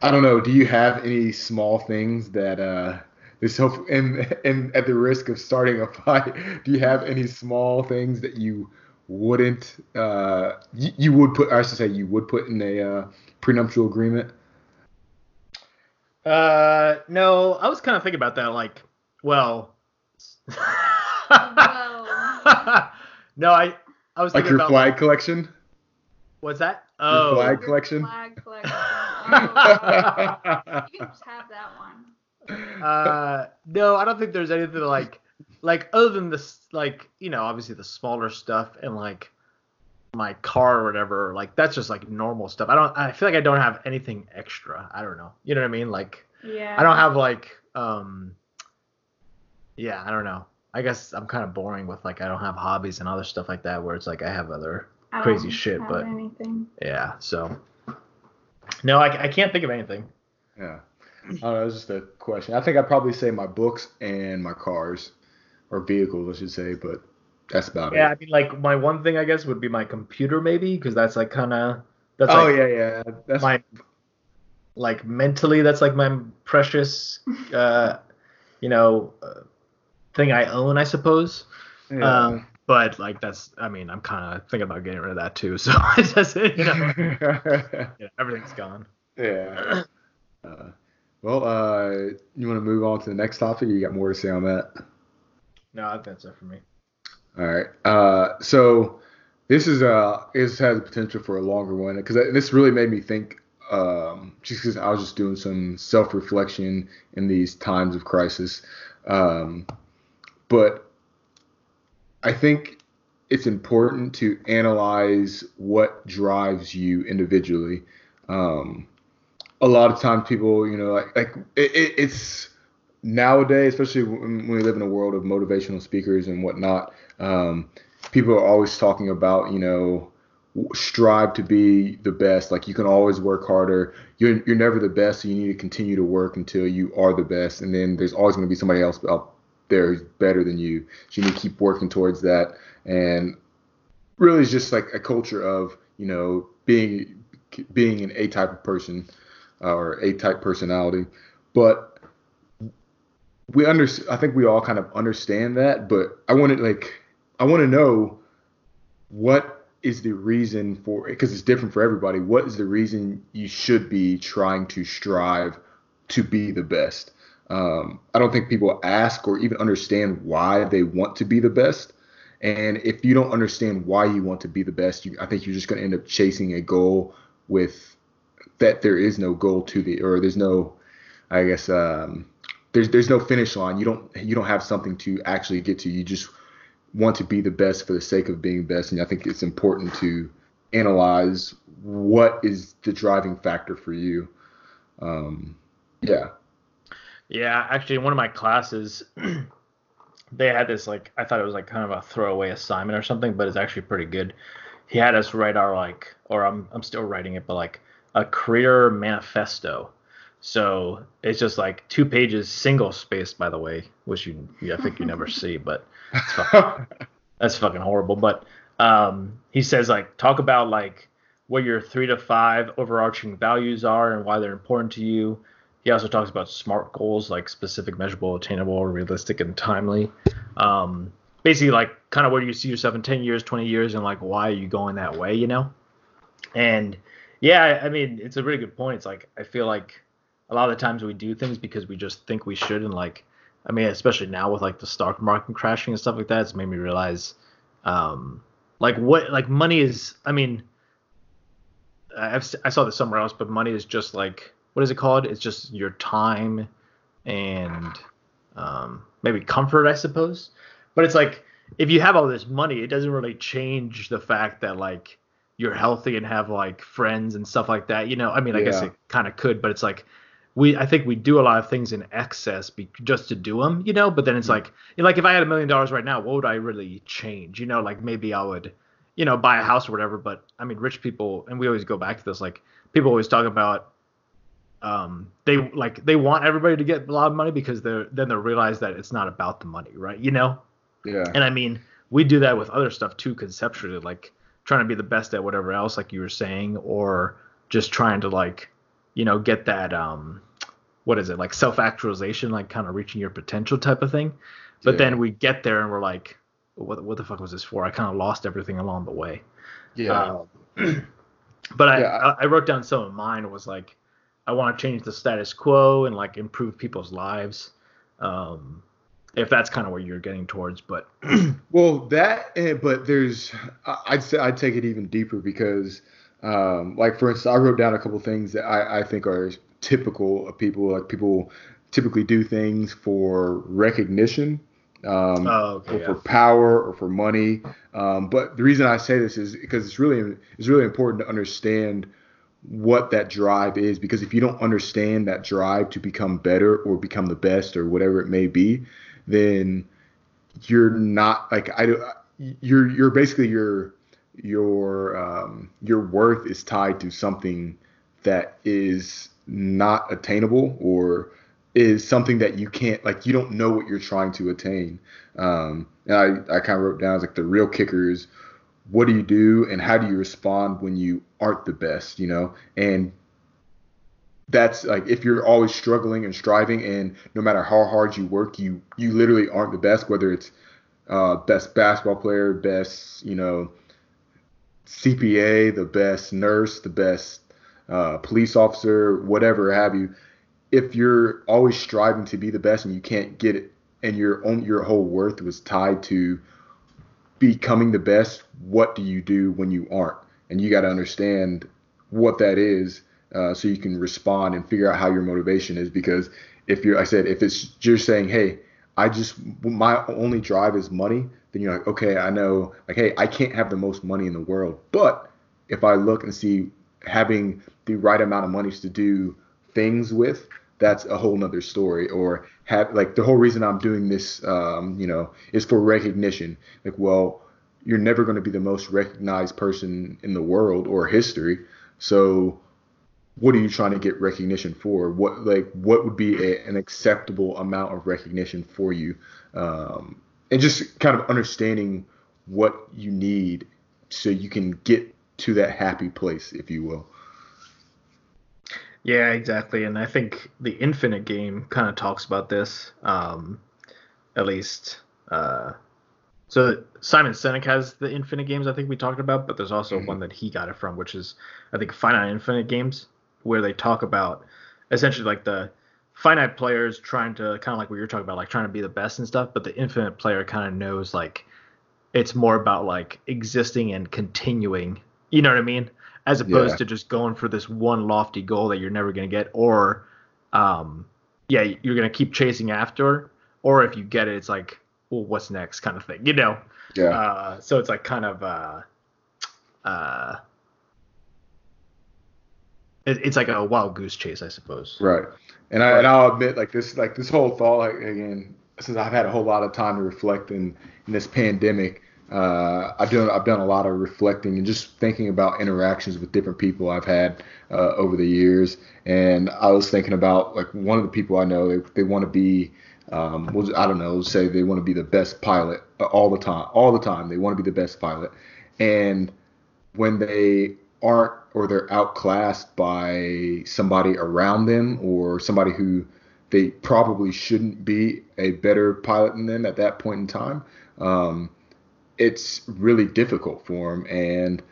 I don't know. Do you have any small things that uh this hope and and at the risk of starting a fight, do you have any small things that you wouldn't uh you, you would put I should say you would put in a uh, prenuptial agreement? Uh, no, I was kind of thinking about that. Like, well, Whoa. no, I I was Like your about flag collection? what's that? Your Oh, flag Your collection? Flag collection. Oh, you can just have that one. uh, no, I don't think there's anything like like other than this like you know obviously the smaller stuff and like my car or whatever like that's just like normal stuff. I don't I feel like I don't have anything extra. I don't know. You know what I mean? Like Yeah. I don't have like um yeah, I don't know. I guess I'm kind of boring with like I don't have hobbies and other stuff like that where it's like I have other I crazy don't shit, have but- anything. yeah, so no, I, I can't think of anything. Yeah. I don't know, it's just a question. I think I'd probably say my books and my cars. Or vehicles, I should say, but that's about it. Yeah, I mean like my one thing I guess would be my computer maybe because that's like kind of that's oh like yeah, yeah. That's my like mentally that's like my precious uh you know uh, thing I own I suppose. yeah. Um, but like that's I mean I'm kind of thinking about getting rid of that too. So it's just you know yeah, everything's gone. yeah. Uh, well, uh, you want to move on to the next topic? Or you got more to say on that? No, I think that's it for me. All right. Uh, so this is uh this has the potential for a longer one because this really made me think. Um, just because I was just doing some self reflection in these times of crisis, um, but I think it's important to analyze what drives you individually. Um, a lot of times, people, you know, like like it, it, it's nowadays, especially when, we live in a world of motivational speakers and whatnot, um, people are always talking about, you know, strive to be the best. Like you can always work harder. You're you're never the best, so you need to continue to work until you are the best. And then there's always going to be somebody else there who's better than you. So you need to keep working towards that. And really, it's just like a culture of you know being being an A type of person uh, or A type personality, but we under I think we all kind of understand that, but I want to like I want to know what is the reason for because it's different for everybody. What is the reason you should be trying to strive to be the best? Um, I don't think people ask or even understand why they want to be the best. And if you don't understand why you want to be the best, you, I think you're just going to end up chasing a goal with that there is no goal to the or there's no, I guess um, there's there's no finish line. You don't you don't have something to actually get to. You just want to be the best for the sake of being best. And I think it's important to analyze what is the driving factor for you. Um, yeah. Yeah, actually, in one of my classes, they had this like I thought it was like kind of a throwaway assignment or something, but it's actually pretty good. He had us write our like, or I'm I'm still writing it, but like a career manifesto. So it's just like two pages, single spaced, by the way, which you, I think you never see, but it's fucking, that's fucking horrible. But um, he says like talk about like what your three to five overarching values are and why they're important to you. He also talks about SMART goals, like specific, measurable, attainable, realistic, and timely. Um, basically, like kind of where you see yourself in 10 years, 20 years, and like why are you going that way, you know? And yeah, I mean, it's a really good point. It's like I feel like a lot of the times we do things because we just think we should, and like, I mean, especially now with like the stock market crashing and stuff like that, it's made me realize, um, like what like money is. I mean, I've I saw this somewhere else, but money is just like what is it called? It's just your time and um, maybe comfort, I suppose. But it's like if you have all this money, it doesn't really change the fact that like you're healthy and have like friends and stuff like that. You know, I mean, I guess it kind of could, but it's like we I think we do a lot of things in excess be, just to do them, you know. But then it's Mm-hmm. like like if I had a million dollars right now, what would I really change? You know, like maybe I would, you know, buy a house or whatever. But I mean, rich people, and we always go back to this. Like people always talk about um they like they want everybody to get a lot of money because they're then they realize that it's not about the money right you know Yeah. and I mean, we do that with other stuff too, conceptually, like trying to be the best at whatever else, like you were saying, or just trying to like, you know, get that um, what is it, like self actualization, like kind of reaching your potential type of thing. But Yeah. then we get there and we're like, what what the fuck was this for? I kind of lost everything along the way. Yeah. Um, but I, Yeah, I I wrote down some of mine was like I want to change the status quo and like improve people's lives. Um, if that's kind of where you're getting towards, but Well, that, eh, but there's, I'd say I'd take it even deeper because, um, like for instance, I wrote down a couple things that I, I think are typical of people. Like people typically do things for recognition, um, Oh, okay, or yeah. for power, or for money. Um, but the reason I say this is because it's really it's really important to understand what that drive is because if you don't understand that drive to become better or become the best or whatever it may be, then you're not like I do. You're you're basically your your um, your worth is tied to something that is not attainable or is something that you can't like you don't know what you're trying to attain. Um, and I I kind of wrote down like the real kicker is what do you do and how do you respond when you aren't the best, you know? And that's like if you're always struggling and striving and no matter how hard you work you you literally aren't the best whether it's uh, best basketball player best you know cpa the best nurse the best uh, police officer whatever have you if you're always striving to be the best and you can't get it and your own your whole worth was tied to becoming the best what do you do when you aren't? And you got to understand what that is uh, so you can respond and figure out how your motivation is because if you're i said if it's you're saying hey i just my only drive is money then you're like okay i know like hey i can't have the most money in the world. But if i look and see having the right amount of money to do things with that's a whole nother story or have like the whole reason i'm doing this um, you know is for recognition. Like well you're never going to be the most recognized person in the world or history. So what are you trying to get recognition for? What like what would be a, an acceptable amount of recognition for you? Um, and just kind of understanding what you need so you can get to that happy place if you will Yeah, exactly. And I think the Infinite game kind of talks about this, um, at least. Uh, so Simon Sinek has the Infinite games I think we talked about, but there's also Mhm. one that he got it from, which is I think Finite Infinite games, where they talk about essentially like the finite players trying to kind of like what you're talking about, like trying to be the best and stuff, but the infinite player kind of knows like it's more about like existing and continuing. You know what I mean? As opposed Yeah. to just going for this one lofty goal that you're never gonna get, or um, yeah, you're gonna keep chasing after, or if you get it, it's like, well, what's next, kind of thing, you know? yeah Uh, so it's like kind of uh, uh, it, it's like a wild goose chase, I suppose. Right. And I and I'll admit like this like this whole thought like again since I've had a whole lot of time to reflect in, in this pandemic, uh, I've done I've done a lot of reflecting and just thinking about interactions with different people I've had uh, over the years. And I was thinking about like one of the people I know they they want to be um, was I don't know say they want to be the best pilot all the time all the time they want to be the best pilot and when they aren't or they're outclassed by somebody around them or somebody who they probably shouldn't be a better pilot than them at that point in time, um, it's really difficult for them. And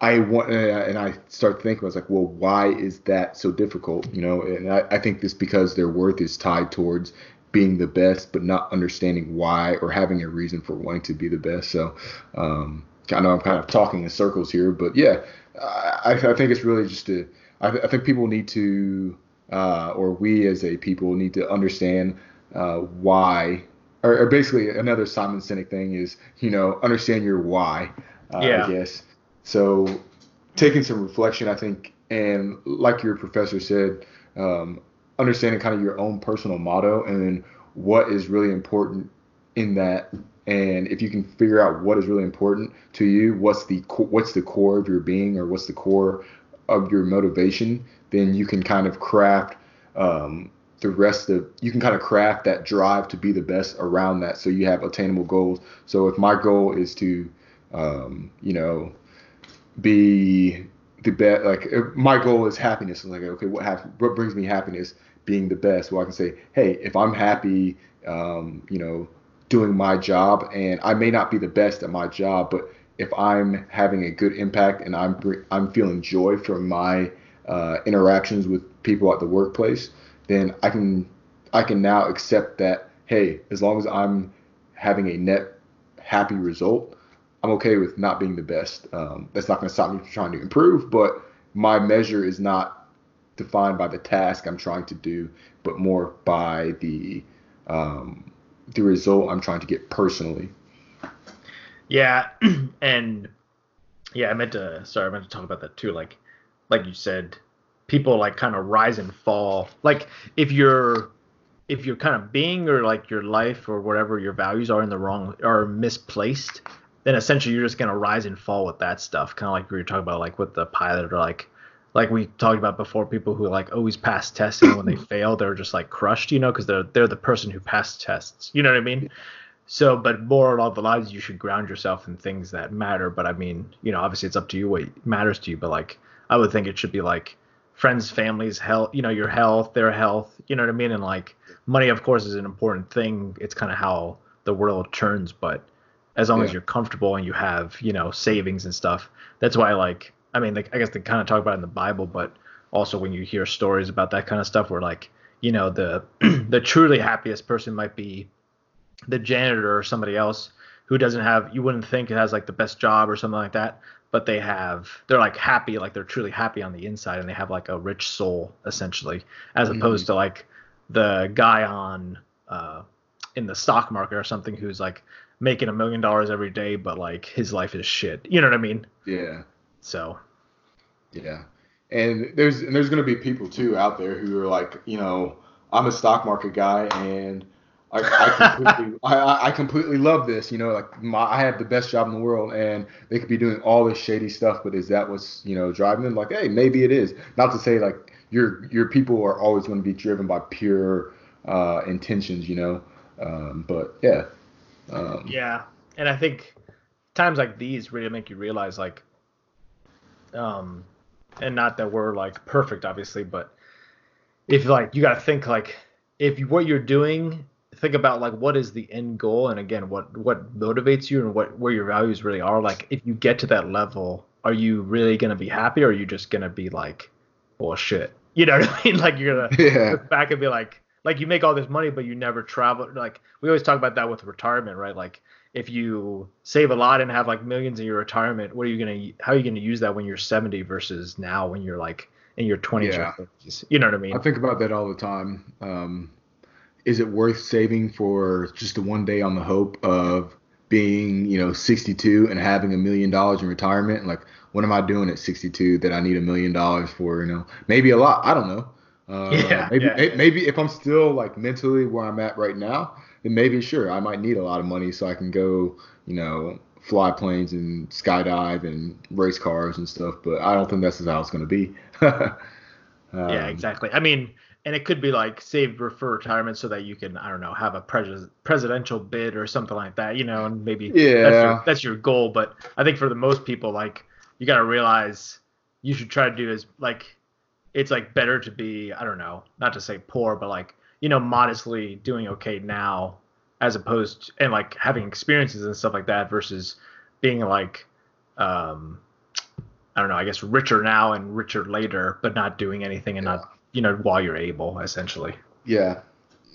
I want, and I start thinking, I was like, well, why is that so difficult? You know, and I, I think this because their worth is tied towards being the best, but not understanding why or having a reason for wanting to be the best. So, um, I know I'm kind of talking in circles here, but yeah, I, I think it's really just to, I, I think people need to, uh, or we as a people need to understand uh, why or, or basically another Simon Sinek thing is you know understand your why. Uh, Yeah. I guess so. Taking some reflection, I think, and like your professor said, um, understanding kind of your own personal motto and what is really important in that and if you can figure out what is really important to you what's the co- what's the core of your being or what's the core of your motivation then you can kind of craft um, the rest of you can kind of craft that drive to be the best around that so you have attainable goals. So if my goal is to um, you know be the best like my goal is happiness and like okay what hap- what brings me happiness? Being the best. Well i can say hey if i'm happy um, you know doing my job and i may not be the best at my job but if i'm having a good impact and i'm i'm feeling joy from my uh, interactions with people at the workplace then i can i can now accept that hey as long as i'm having a net happy result I'm okay with not being the best. Um, that's not going to stop me from trying to improve, but my measure is not defined by the task I'm trying to do, but more by the um, the result I'm trying to get personally. Yeah, and yeah, I meant to. Sorry, I meant to talk about that too. Like, like you said, people like kind of rise and fall. Like, if you're if you're kind of being or like your life or whatever your values are in the wrong or misplaced, then essentially you're just gonna rise and fall with that stuff. Kind of like we were talking about, like with the pilot or like like we talked about before, people who like always pass tests and when they fail, they're just like crushed, you know, because they're they're the person who passed tests. You know what I mean? So, but more along the lines, you should ground yourself in things that matter. But I mean, you know, obviously it's up to you what matters to you. But like, I would think it should be like friends, families, health, you know, your health, their health. You know what I mean? And like, money, of course, is an important thing. It's kind of how the world turns. But as long as you're comfortable and you have, you know, savings and stuff, that's why like, I mean, like, I guess they kind of talk about it in the Bible, but also when you hear stories about that kind of stuff, where like, you know, the the truly happiest person might be the janitor or somebody else who doesn't have you wouldn't think it has like the best job or something like that but they have they're like happy like they're truly happy on the inside and they have like a rich soul essentially as Mhm. opposed to like the guy on uh in the stock market or something who's like making a million dollars every day but like his life is shit you know what i mean Yeah, so yeah. And there's and there's going to be people too out there who are like, you know, I'm a stock market guy and I, I completely I, I- completely love this. You know, like my, I have the best job in the world, and they could be doing all this shady stuff. But is that what's you know driving them? Like, hey, maybe it is. Not to say like your your people are always going to be driven by pure uh, intentions. You know, um, but yeah. Um, Yeah, and I think times like these really make you realize like, um, and not that we're like perfect, obviously, but if like you got to think like if what you're doing, think about like what is the end goal, and again, what what motivates you and what where your values really are. Like if you get to that level, are you really gonna be happy, or are you just gonna be like, well, shit, you know what I mean? Like you're gonna Yeah. look back and be like like you make all this money but you never travel like we always talk about that with retirement right like if you save a lot and have like millions in your retirement what are you going to how are you going to use that when you're 70 versus now when you're like in your 20s Yeah. or 30s you know what i mean I think about that all the time. Um, is it worth saving for just the one day on the hope of being, you know, 62 and having a million dollars in retirement? Like, what am I doing at 62 that I need a million dollars for? You know, maybe a lot. I don't know. Uh, Yeah, maybe yeah. maybe if I'm still like mentally where I'm at right now, then maybe sure I might need a lot of money so I can go, you know, fly planes and skydive and race cars and stuff. But I don't think that's how it's going to be. yeah Um, exactly i mean and it could be like save for retirement so that you can i don't know have a pres- presidential bid or something like that you know and maybe that's, Yeah. your, that's your goal but i think for the most people like you got to realize you should try to do is like it's like better to be i don't know not to say poor but like you know modestly doing okay now as opposed to, and like having experiences and stuff like that versus being like um i don't know i guess richer now and richer later but not doing anything and not you know while you're able essentially Yeah,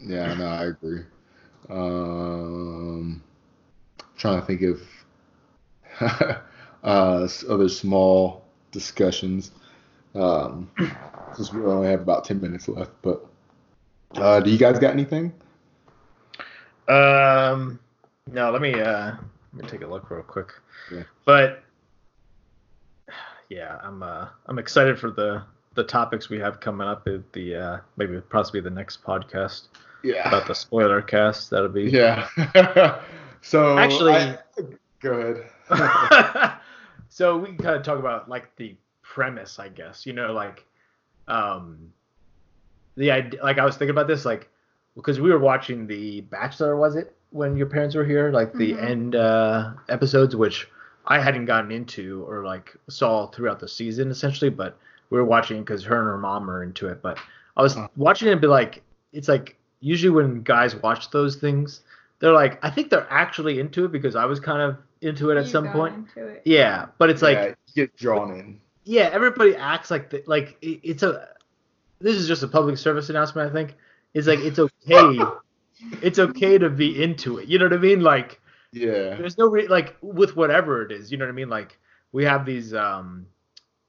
yeah, no, I agree. Um, trying to think of uh, other small discussions. Um, since we only have about ten minutes left, but uh, do you guys got anything? Um, no, let me uh, let me take a look real quick. Yeah. But yeah, I'm uh, I'm excited for the the topics we have coming up at the uh, maybe possibly the next podcast Yeah. about the spoiler cast. That'll be Yeah. so Actually- I- go ahead. so we can kind of talk about like the premise, I guess. You know, like um the idea like I was thinking about this like because we were watching the Bachelor, was it, when your parents were here, like the Mhm. end uh episodes, which I hadn't gotten into or like saw throughout the season essentially, but we were watching because her and her mom are into it. But I was Huh. watching it and be like, it's like usually when guys watch those things, they're like, I think they're actually into it because I was kind of into it at You some got point. Into it. Yeah, but it's like, yeah, you get drawn in. yeah, everybody acts like the, like it- it's a. This is just a public service announcement. I think it's like it's okay. it's okay to be into it. You know what I mean? Like Yeah. there's no re- like with whatever it is. You know what I mean? Like we have these um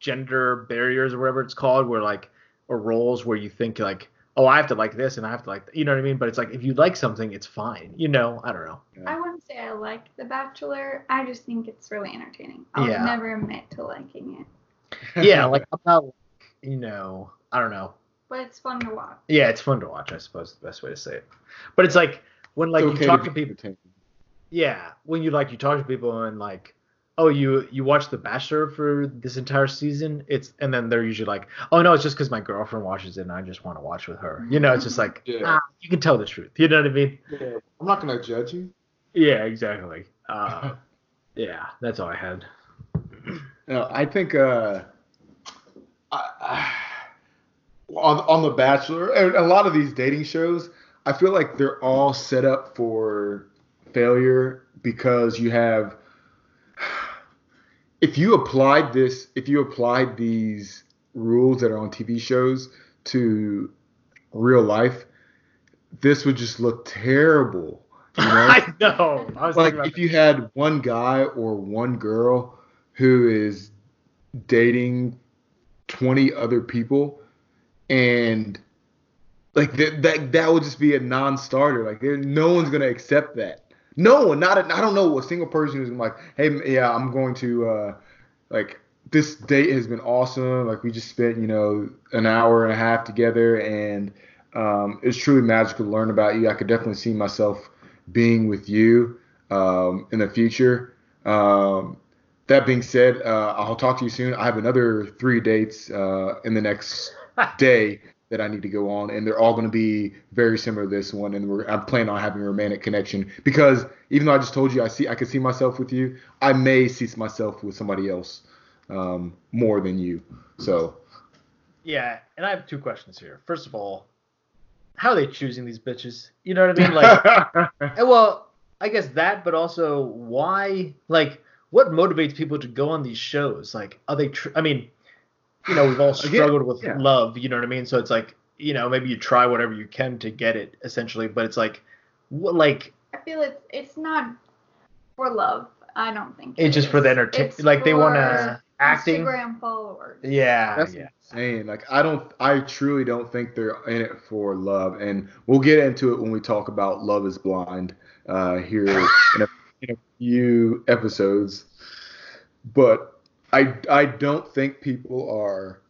gender barriers or whatever it's called, where like or roles where you think like, oh, I have to like this and I have to like, you know what I mean? But it's like if you like something, it's fine. You know? I don't know. I wouldn't say I like The Bachelor. I just think it's really entertaining. I'll Yeah. never admit to liking it, Yeah, like I'm not, you know, I don't know. but it's fun to watch. Yeah, it's fun to watch. I suppose is the best way to say it. But it's like when like It's you okay talk be to people. entertained. Yeah, when you like you talk to people and like, oh, you you watch The Bachelor for this entire season. It's and then they're usually like, oh no, it's just because my girlfriend watches it and I just want to watch with her. You know, it's just like, Yeah. ah, you can tell the truth. You know what I mean? Yeah. I'm not gonna judge you. Yeah, exactly. Uh, yeah, that's all I had. No, I think uh, I, I, on on The Bachelor and a lot of these dating shows, I feel like they're all set up for failure because you have. If you applied this, if you applied these rules that are on TV shows to real life, this would just look terrible. You know? I know. I was like if you had one guy or one girl who is dating 20 other people and like that that, that would just be a non-starter like no one's going to accept that no not a, i don't know a single person who's like hey yeah i'm going to uh like this date has been awesome like we just spent you know an hour and a half together and um, it's truly magical to learn about you i could definitely see myself being with you um, in the future. Um, that being said, uh, I'll talk to you soon. I have another three dates uh, in the next day that I need to go on, and they're all going to be very similar to this one. And we're, I'm planning on having a romantic connection because even though I just told you I see I could see myself with you, I may see myself with somebody else um, more than you. So Yeah, and I have two questions here. First of all, how are they choosing these bitches? You know what I mean? Like, well, I guess that, but also why? Like, what motivates people to go on these shows? Like, are they? Tr- I mean, you know, we've all struggled with yeah. love. You know what I mean? So it's like, you know, maybe you try whatever you can to get it, essentially. But it's like, what? Like, I feel it's it's not for love. I don't think it's it just for the entertainment. It's Like they want to acting. Instagram followers. Yeah, That's yeah. insane. Like I don't, I truly don't think they're in it for love, and we'll get into it when we talk about Love Is Blind uh, here in a, in a few episodes. But I, I don't think people are,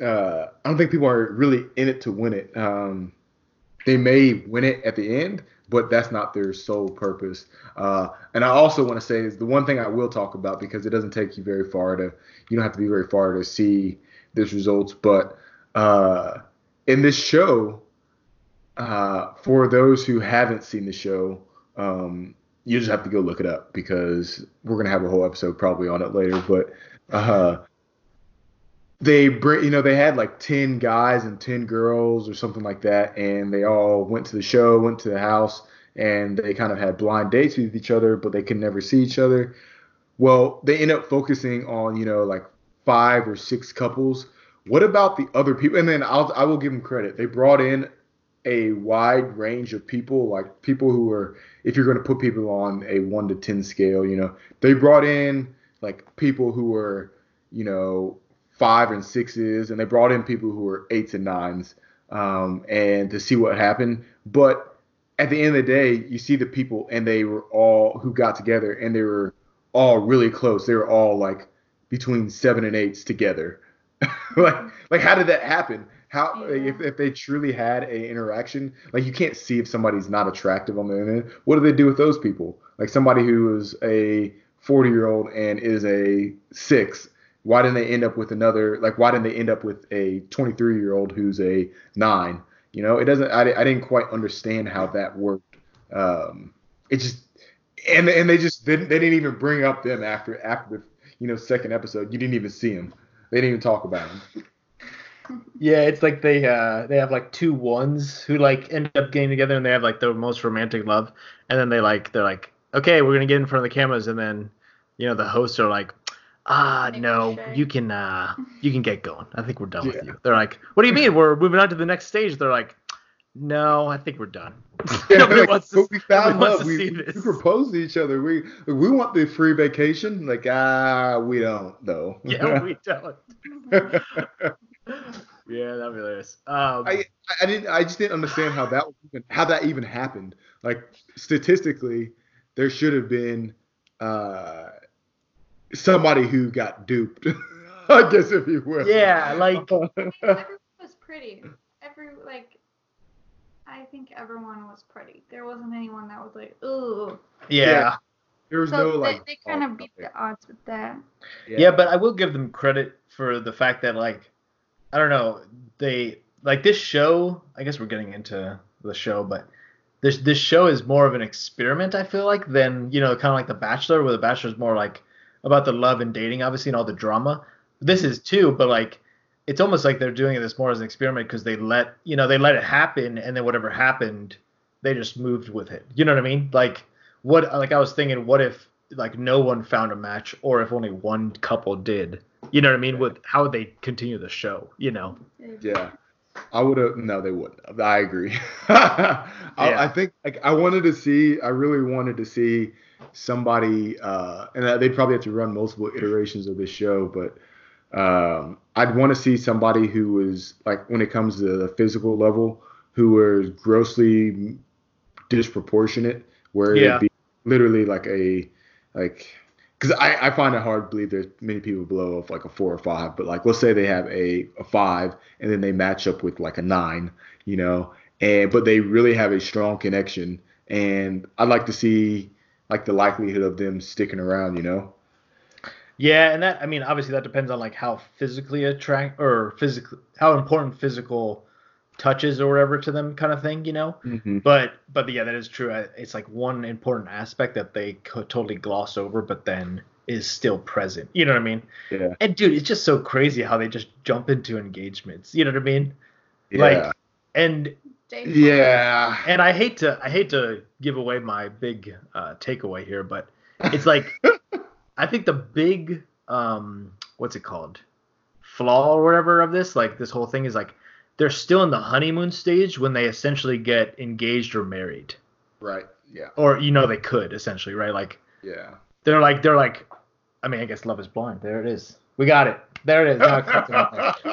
uh, I don't think people are really in it to win it. Um, they may win it at the end, but that's not their sole purpose. Uh, and I also want to say is the one thing I will talk about because it doesn't take you very far to, you don't have to be very far to see this results. But uh, in this show, uh, for those who haven't seen the show, um, you just have to go look it up because we're gonna have a whole episode probably on it later. But uh, they bring, you know, they had like ten guys and ten girls or something like that, and they all went to the show, went to the house, and they kind of had blind dates with each other, but they could never see each other. Well, they end up focusing on, you know, like five or six couples. What about the other people? And then I'll I will give them credit. They brought in a wide range of people, like people who were, if you're going to put people on a one to ten scale, you know, they brought in like people who were, you know, five and sixes, and they brought in people who were eights and nines, um, and to see what happened. But at the end of the day, you see the people, and they were all who got together, and they were all really close. They were all like between seven and eights together. like, like how did that happen? How Yeah. if, if they truly had a interaction, like you can't see if somebody's not attractive on the internet. What do they do with those people? Like somebody who is a 40 year old and is a six. Why didn't they end up with another? Like why didn't they end up with a 23 year old who's a nine? You know, it doesn't. I, I didn't quite understand how that worked. Um, it just and and they just didn't. They didn't even bring up them after after the you know second episode. You didn't even see them. They didn't even talk about them. Yeah, it's like they uh they have like two ones who like end up getting together and they have like the most romantic love and then they like they're like okay we're gonna get in front of the cameras and then you know the hosts are like ah Make no sure. you can uh you can get going I think we're done with you they're like what do you mean we're moving on to the next stage they're like no I think we're done Yeah, nobody like, wants to, but we found nobody wants love. to We, see we proposed to each other. We we want the free vacation. Like ah, we don't though. yeah we don't yeah that'd be hilarious um I I didn't I just didn't understand how that even, how that even happened. Like statistically, there should have been uh, somebody who got duped. I guess if you will. yeah like I mean, everyone was pretty. Every like, I think everyone was pretty. There wasn't anyone that was like, ooh. yeah. there was So no they, like. they kind of beat the odds with that. Yeah. but I will give them credit for the fact that like I don't know, they like this show, I guess we're getting into the show, but this this show is more of an experiment, I feel like, than, you know, kind of like The Bachelor, where The Bachelor is more like about the love and dating, obviously, and all the drama. This is too, but like it's almost like they're doing this more as an experiment because they let you know they let it happen and then whatever happened they just moved with it. You know what i mean? Like what like i was thinking what if like no one found a match or if only one couple did you know what i mean with how would they continue the show you know Yeah. I would have no, they wouldn't. I agree. I, Yeah. I think like I wanted to see. I really wanted to see somebody, uh, and uh, they'd probably have to run multiple iterations of this show, but um, I'd want to see somebody who was like when it comes to the physical level, who was grossly disproportionate, where Yeah. it'd be literally like a like because I, I find it hard to believe there's many people below of like a four or five, but like let's say they have a, a five and then they match up with like a nine, you know, and but they really have a strong connection, and I'd like to see like the likelihood of them sticking around, you know. yeah and that i mean obviously that depends on like how physically attract or physically how important physical touches or whatever to them kind of thing you know Mm-hmm. But but yeah, that is true. It's like one important aspect that they could totally gloss over, but then is still present. You know what I mean? Yeah. And dude, it's just so crazy how they just jump into engagements. You know what I mean? Yeah. Like, and Day yeah. and I hate to I hate to give away my big uh, takeaway here, but it's like I think the big um what's it called flaw or whatever of this like this whole thing is like they're still in the honeymoon stage when they essentially get engaged or married Right. Yeah. or you know they could essentially right like Yeah. they're like they're like I mean I guess love is blind there it is we got it there it is now it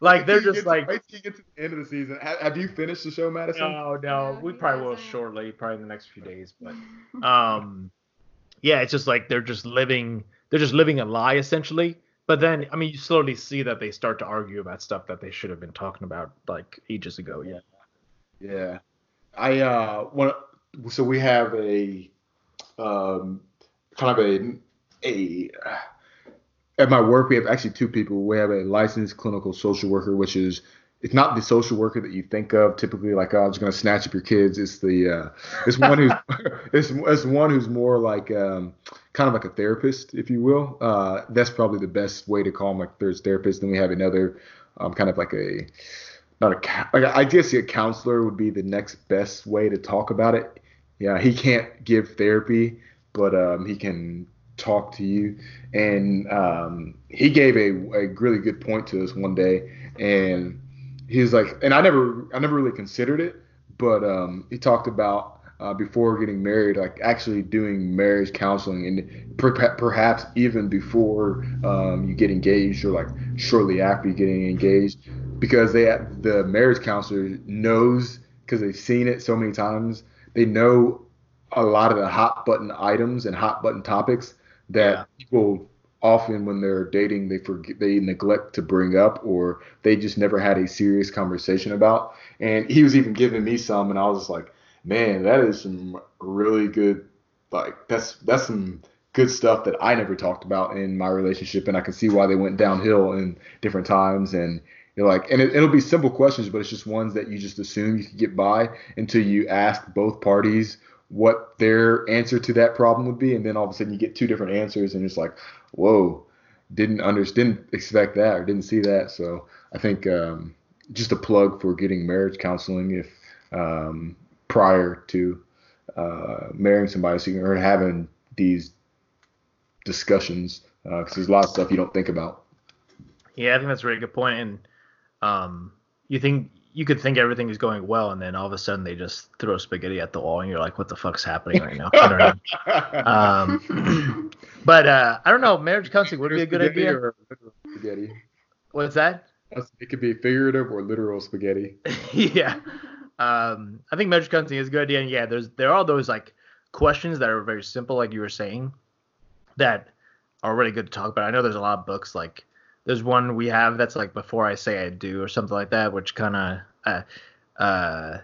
like they're Wait till you just get like wait till you get to the end of the season. Ha- Have you finished the show, Madisen? no no No, we probably will shortly probably in the next few days but um yeah it's just like they're just living they're just living a lie essentially but then i mean you slowly see that they start to argue about stuff that they should have been talking about like ages ago yeah Yeah. I uh want so we have a um kind of a a at my work we have actually two people. We have a licensed clinical social worker, which is it's not the social worker that you think of typically like oh, I'm just gonna snatch up your kids. It's the uh it's one who's it's, it's one who's more like um kind of like a therapist, if you will. Uh that's probably the best way to call him like there's therapist. Then we have another um kind of like a not a like I guess a counselor would be the next best way to talk about it. Yeah, he can't give therapy, but um, he can talk to you. And um, he gave a, a really good point to us one day, and he was like, and I never I never really considered it, but um, he talked about uh, before getting married, like actually doing marriage counseling, and per- perhaps even before um, you get engaged or like shortly after you getting engaged because they the marriage counselor knows because they've seen it so many times. They know a lot of the hot button items and hot button topics that Yeah. people often when they're dating they forget they neglect to bring up or they just never had a serious conversation about. And he was even giving me some and i was just like man that is some really good like that's that's some good stuff that i never talked about in my relationship. And i can see why they went downhill in different times and you're like and it, it'll be simple questions but it's just ones that you just assume you could get by until you ask both parties what their answer to that problem would be and then all of a sudden you get two different answers and it's like whoa didn't under didn't expect that or didn't see that so i think um, just a plug for getting marriage counseling if um, prior to uh, marrying somebody so you- can, or having these discussions because there's a lot of stuff you don't think about Yeah, I think that's a really good point. And um, you think you could think everything is going well, and then all of a sudden they just throw spaghetti at the wall, and you're like, "What the fuck's happening right now?" I don't know. Um, but uh, I don't know. Marriage counseling would be a good idea. or spaghetti What's that? it could be figurative or literal spaghetti yeah. Um, I think marriage counseling is a good idea. And yeah, there's there are those like questions that are very simple, like you were saying, that are really good to talk about. I know there's a lot of books like there's one we have that's like before I say I do or something like that, which kind of uh, uh,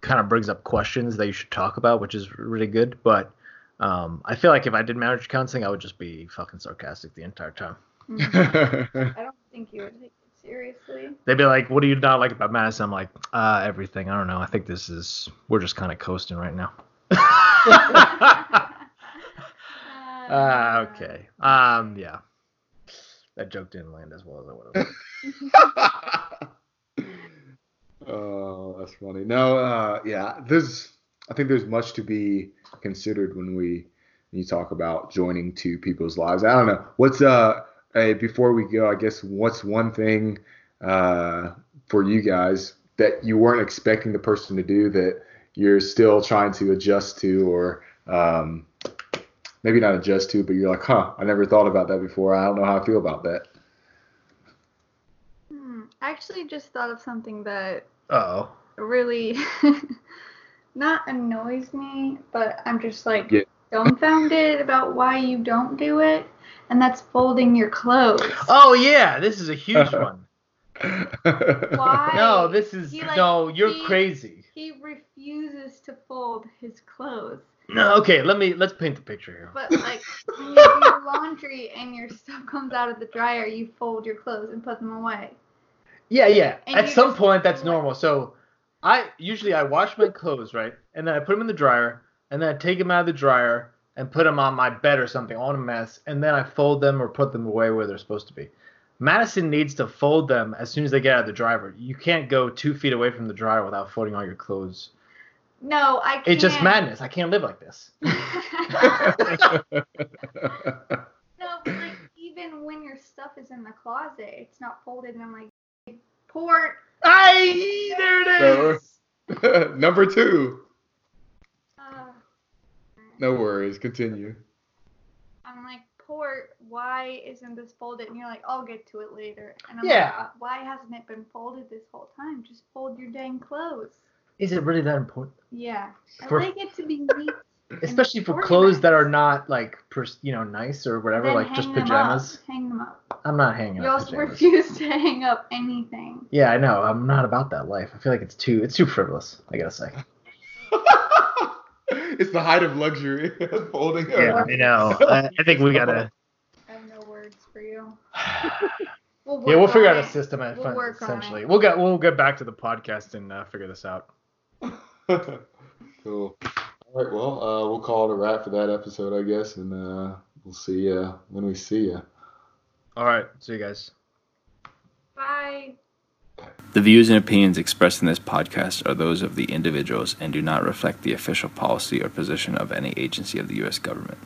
kind of brings up questions that you should talk about, which is really good. But um, I feel like if I did marriage counseling, I would just be fucking sarcastic the entire time. I don't think you would take it seriously. They'd be like, "What do you not like about Madisen?" I'm like, "Uh, everything. I don't know. I think this is we're just kind of coasting right now." Ah, okay. Um, yeah. That joke didn't land as well as I would have. oh, that's funny. No, uh, yeah, there's. I think there's much to be considered when we when you talk about joining two people's lives. I don't know what's uh. Hey, before we go, I guess what's one thing uh, for you guys that you weren't expecting the person to do that you're still trying to adjust to, or um, maybe not adjust to, but you're like, huh, I never thought about that before. I don't know how I feel about that. Hmm, I actually just thought of something that Oh. really not annoys me, but I'm just like Yeah. dumbfounded about why you don't do it, and that's folding your clothes. Oh yeah, this is a huge one. Why? No, this is He, like, no. You're he- crazy. He refuses to fold his clothes. No, okay. Let me let's paint the picture here. But like when you do your laundry and your stuff comes out of the dryer, you fold your clothes and put them away. Yeah, yeah. And At some point, that's like- normal. So, I usually I wash my clothes right, and then I put them in the dryer, and then I take them out of the dryer and put them on my bed or something on a mess, and then I fold them or put them away where they're supposed to be. Madisen needs to fold them as soon as they get out of the dryer. You can't go two feet away from the dryer without folding all your clothes. No, I can't. It's just madness. I can't live like this. no, but like even when your stuff is in the closet, it's not folded and I'm like port. Aye, there it is. Number two. Uh, No worries. Continue. I'm like port. Why isn't this folded? And you're like, I'll get to it later. And I'm Yeah. like, "Uh, why hasn't it been folded this whole time? Just fold your dang clothes. Is it really that important? Yeah, I For- like it to be neat. Especially for clothes that are not like, pers- you know, nice or whatever, Then like just pajamas. Up. Hang them up. I'm not hanging You up also pajamas. refuse to hang up anything. Yeah, I know. I'm not about that life. I feel like it's too it's too frivolous. I gotta say. it's the height of luxury. Folding. Yeah, I know. I, I think we gotta. I have no words for you. We'll Yeah, we'll figure on out a system. At We'll work on essentially, it. we'll get we'll get back to the podcast and uh, figure this out. cool. All right. Well, uh, we'll call it a wrap for that episode, I guess, and uh, we'll see you when we see you. All right, see you guys. Bye. The views and opinions expressed in this podcast are those of the individuals and do not reflect the official policy or position of any agency of the U.S. government.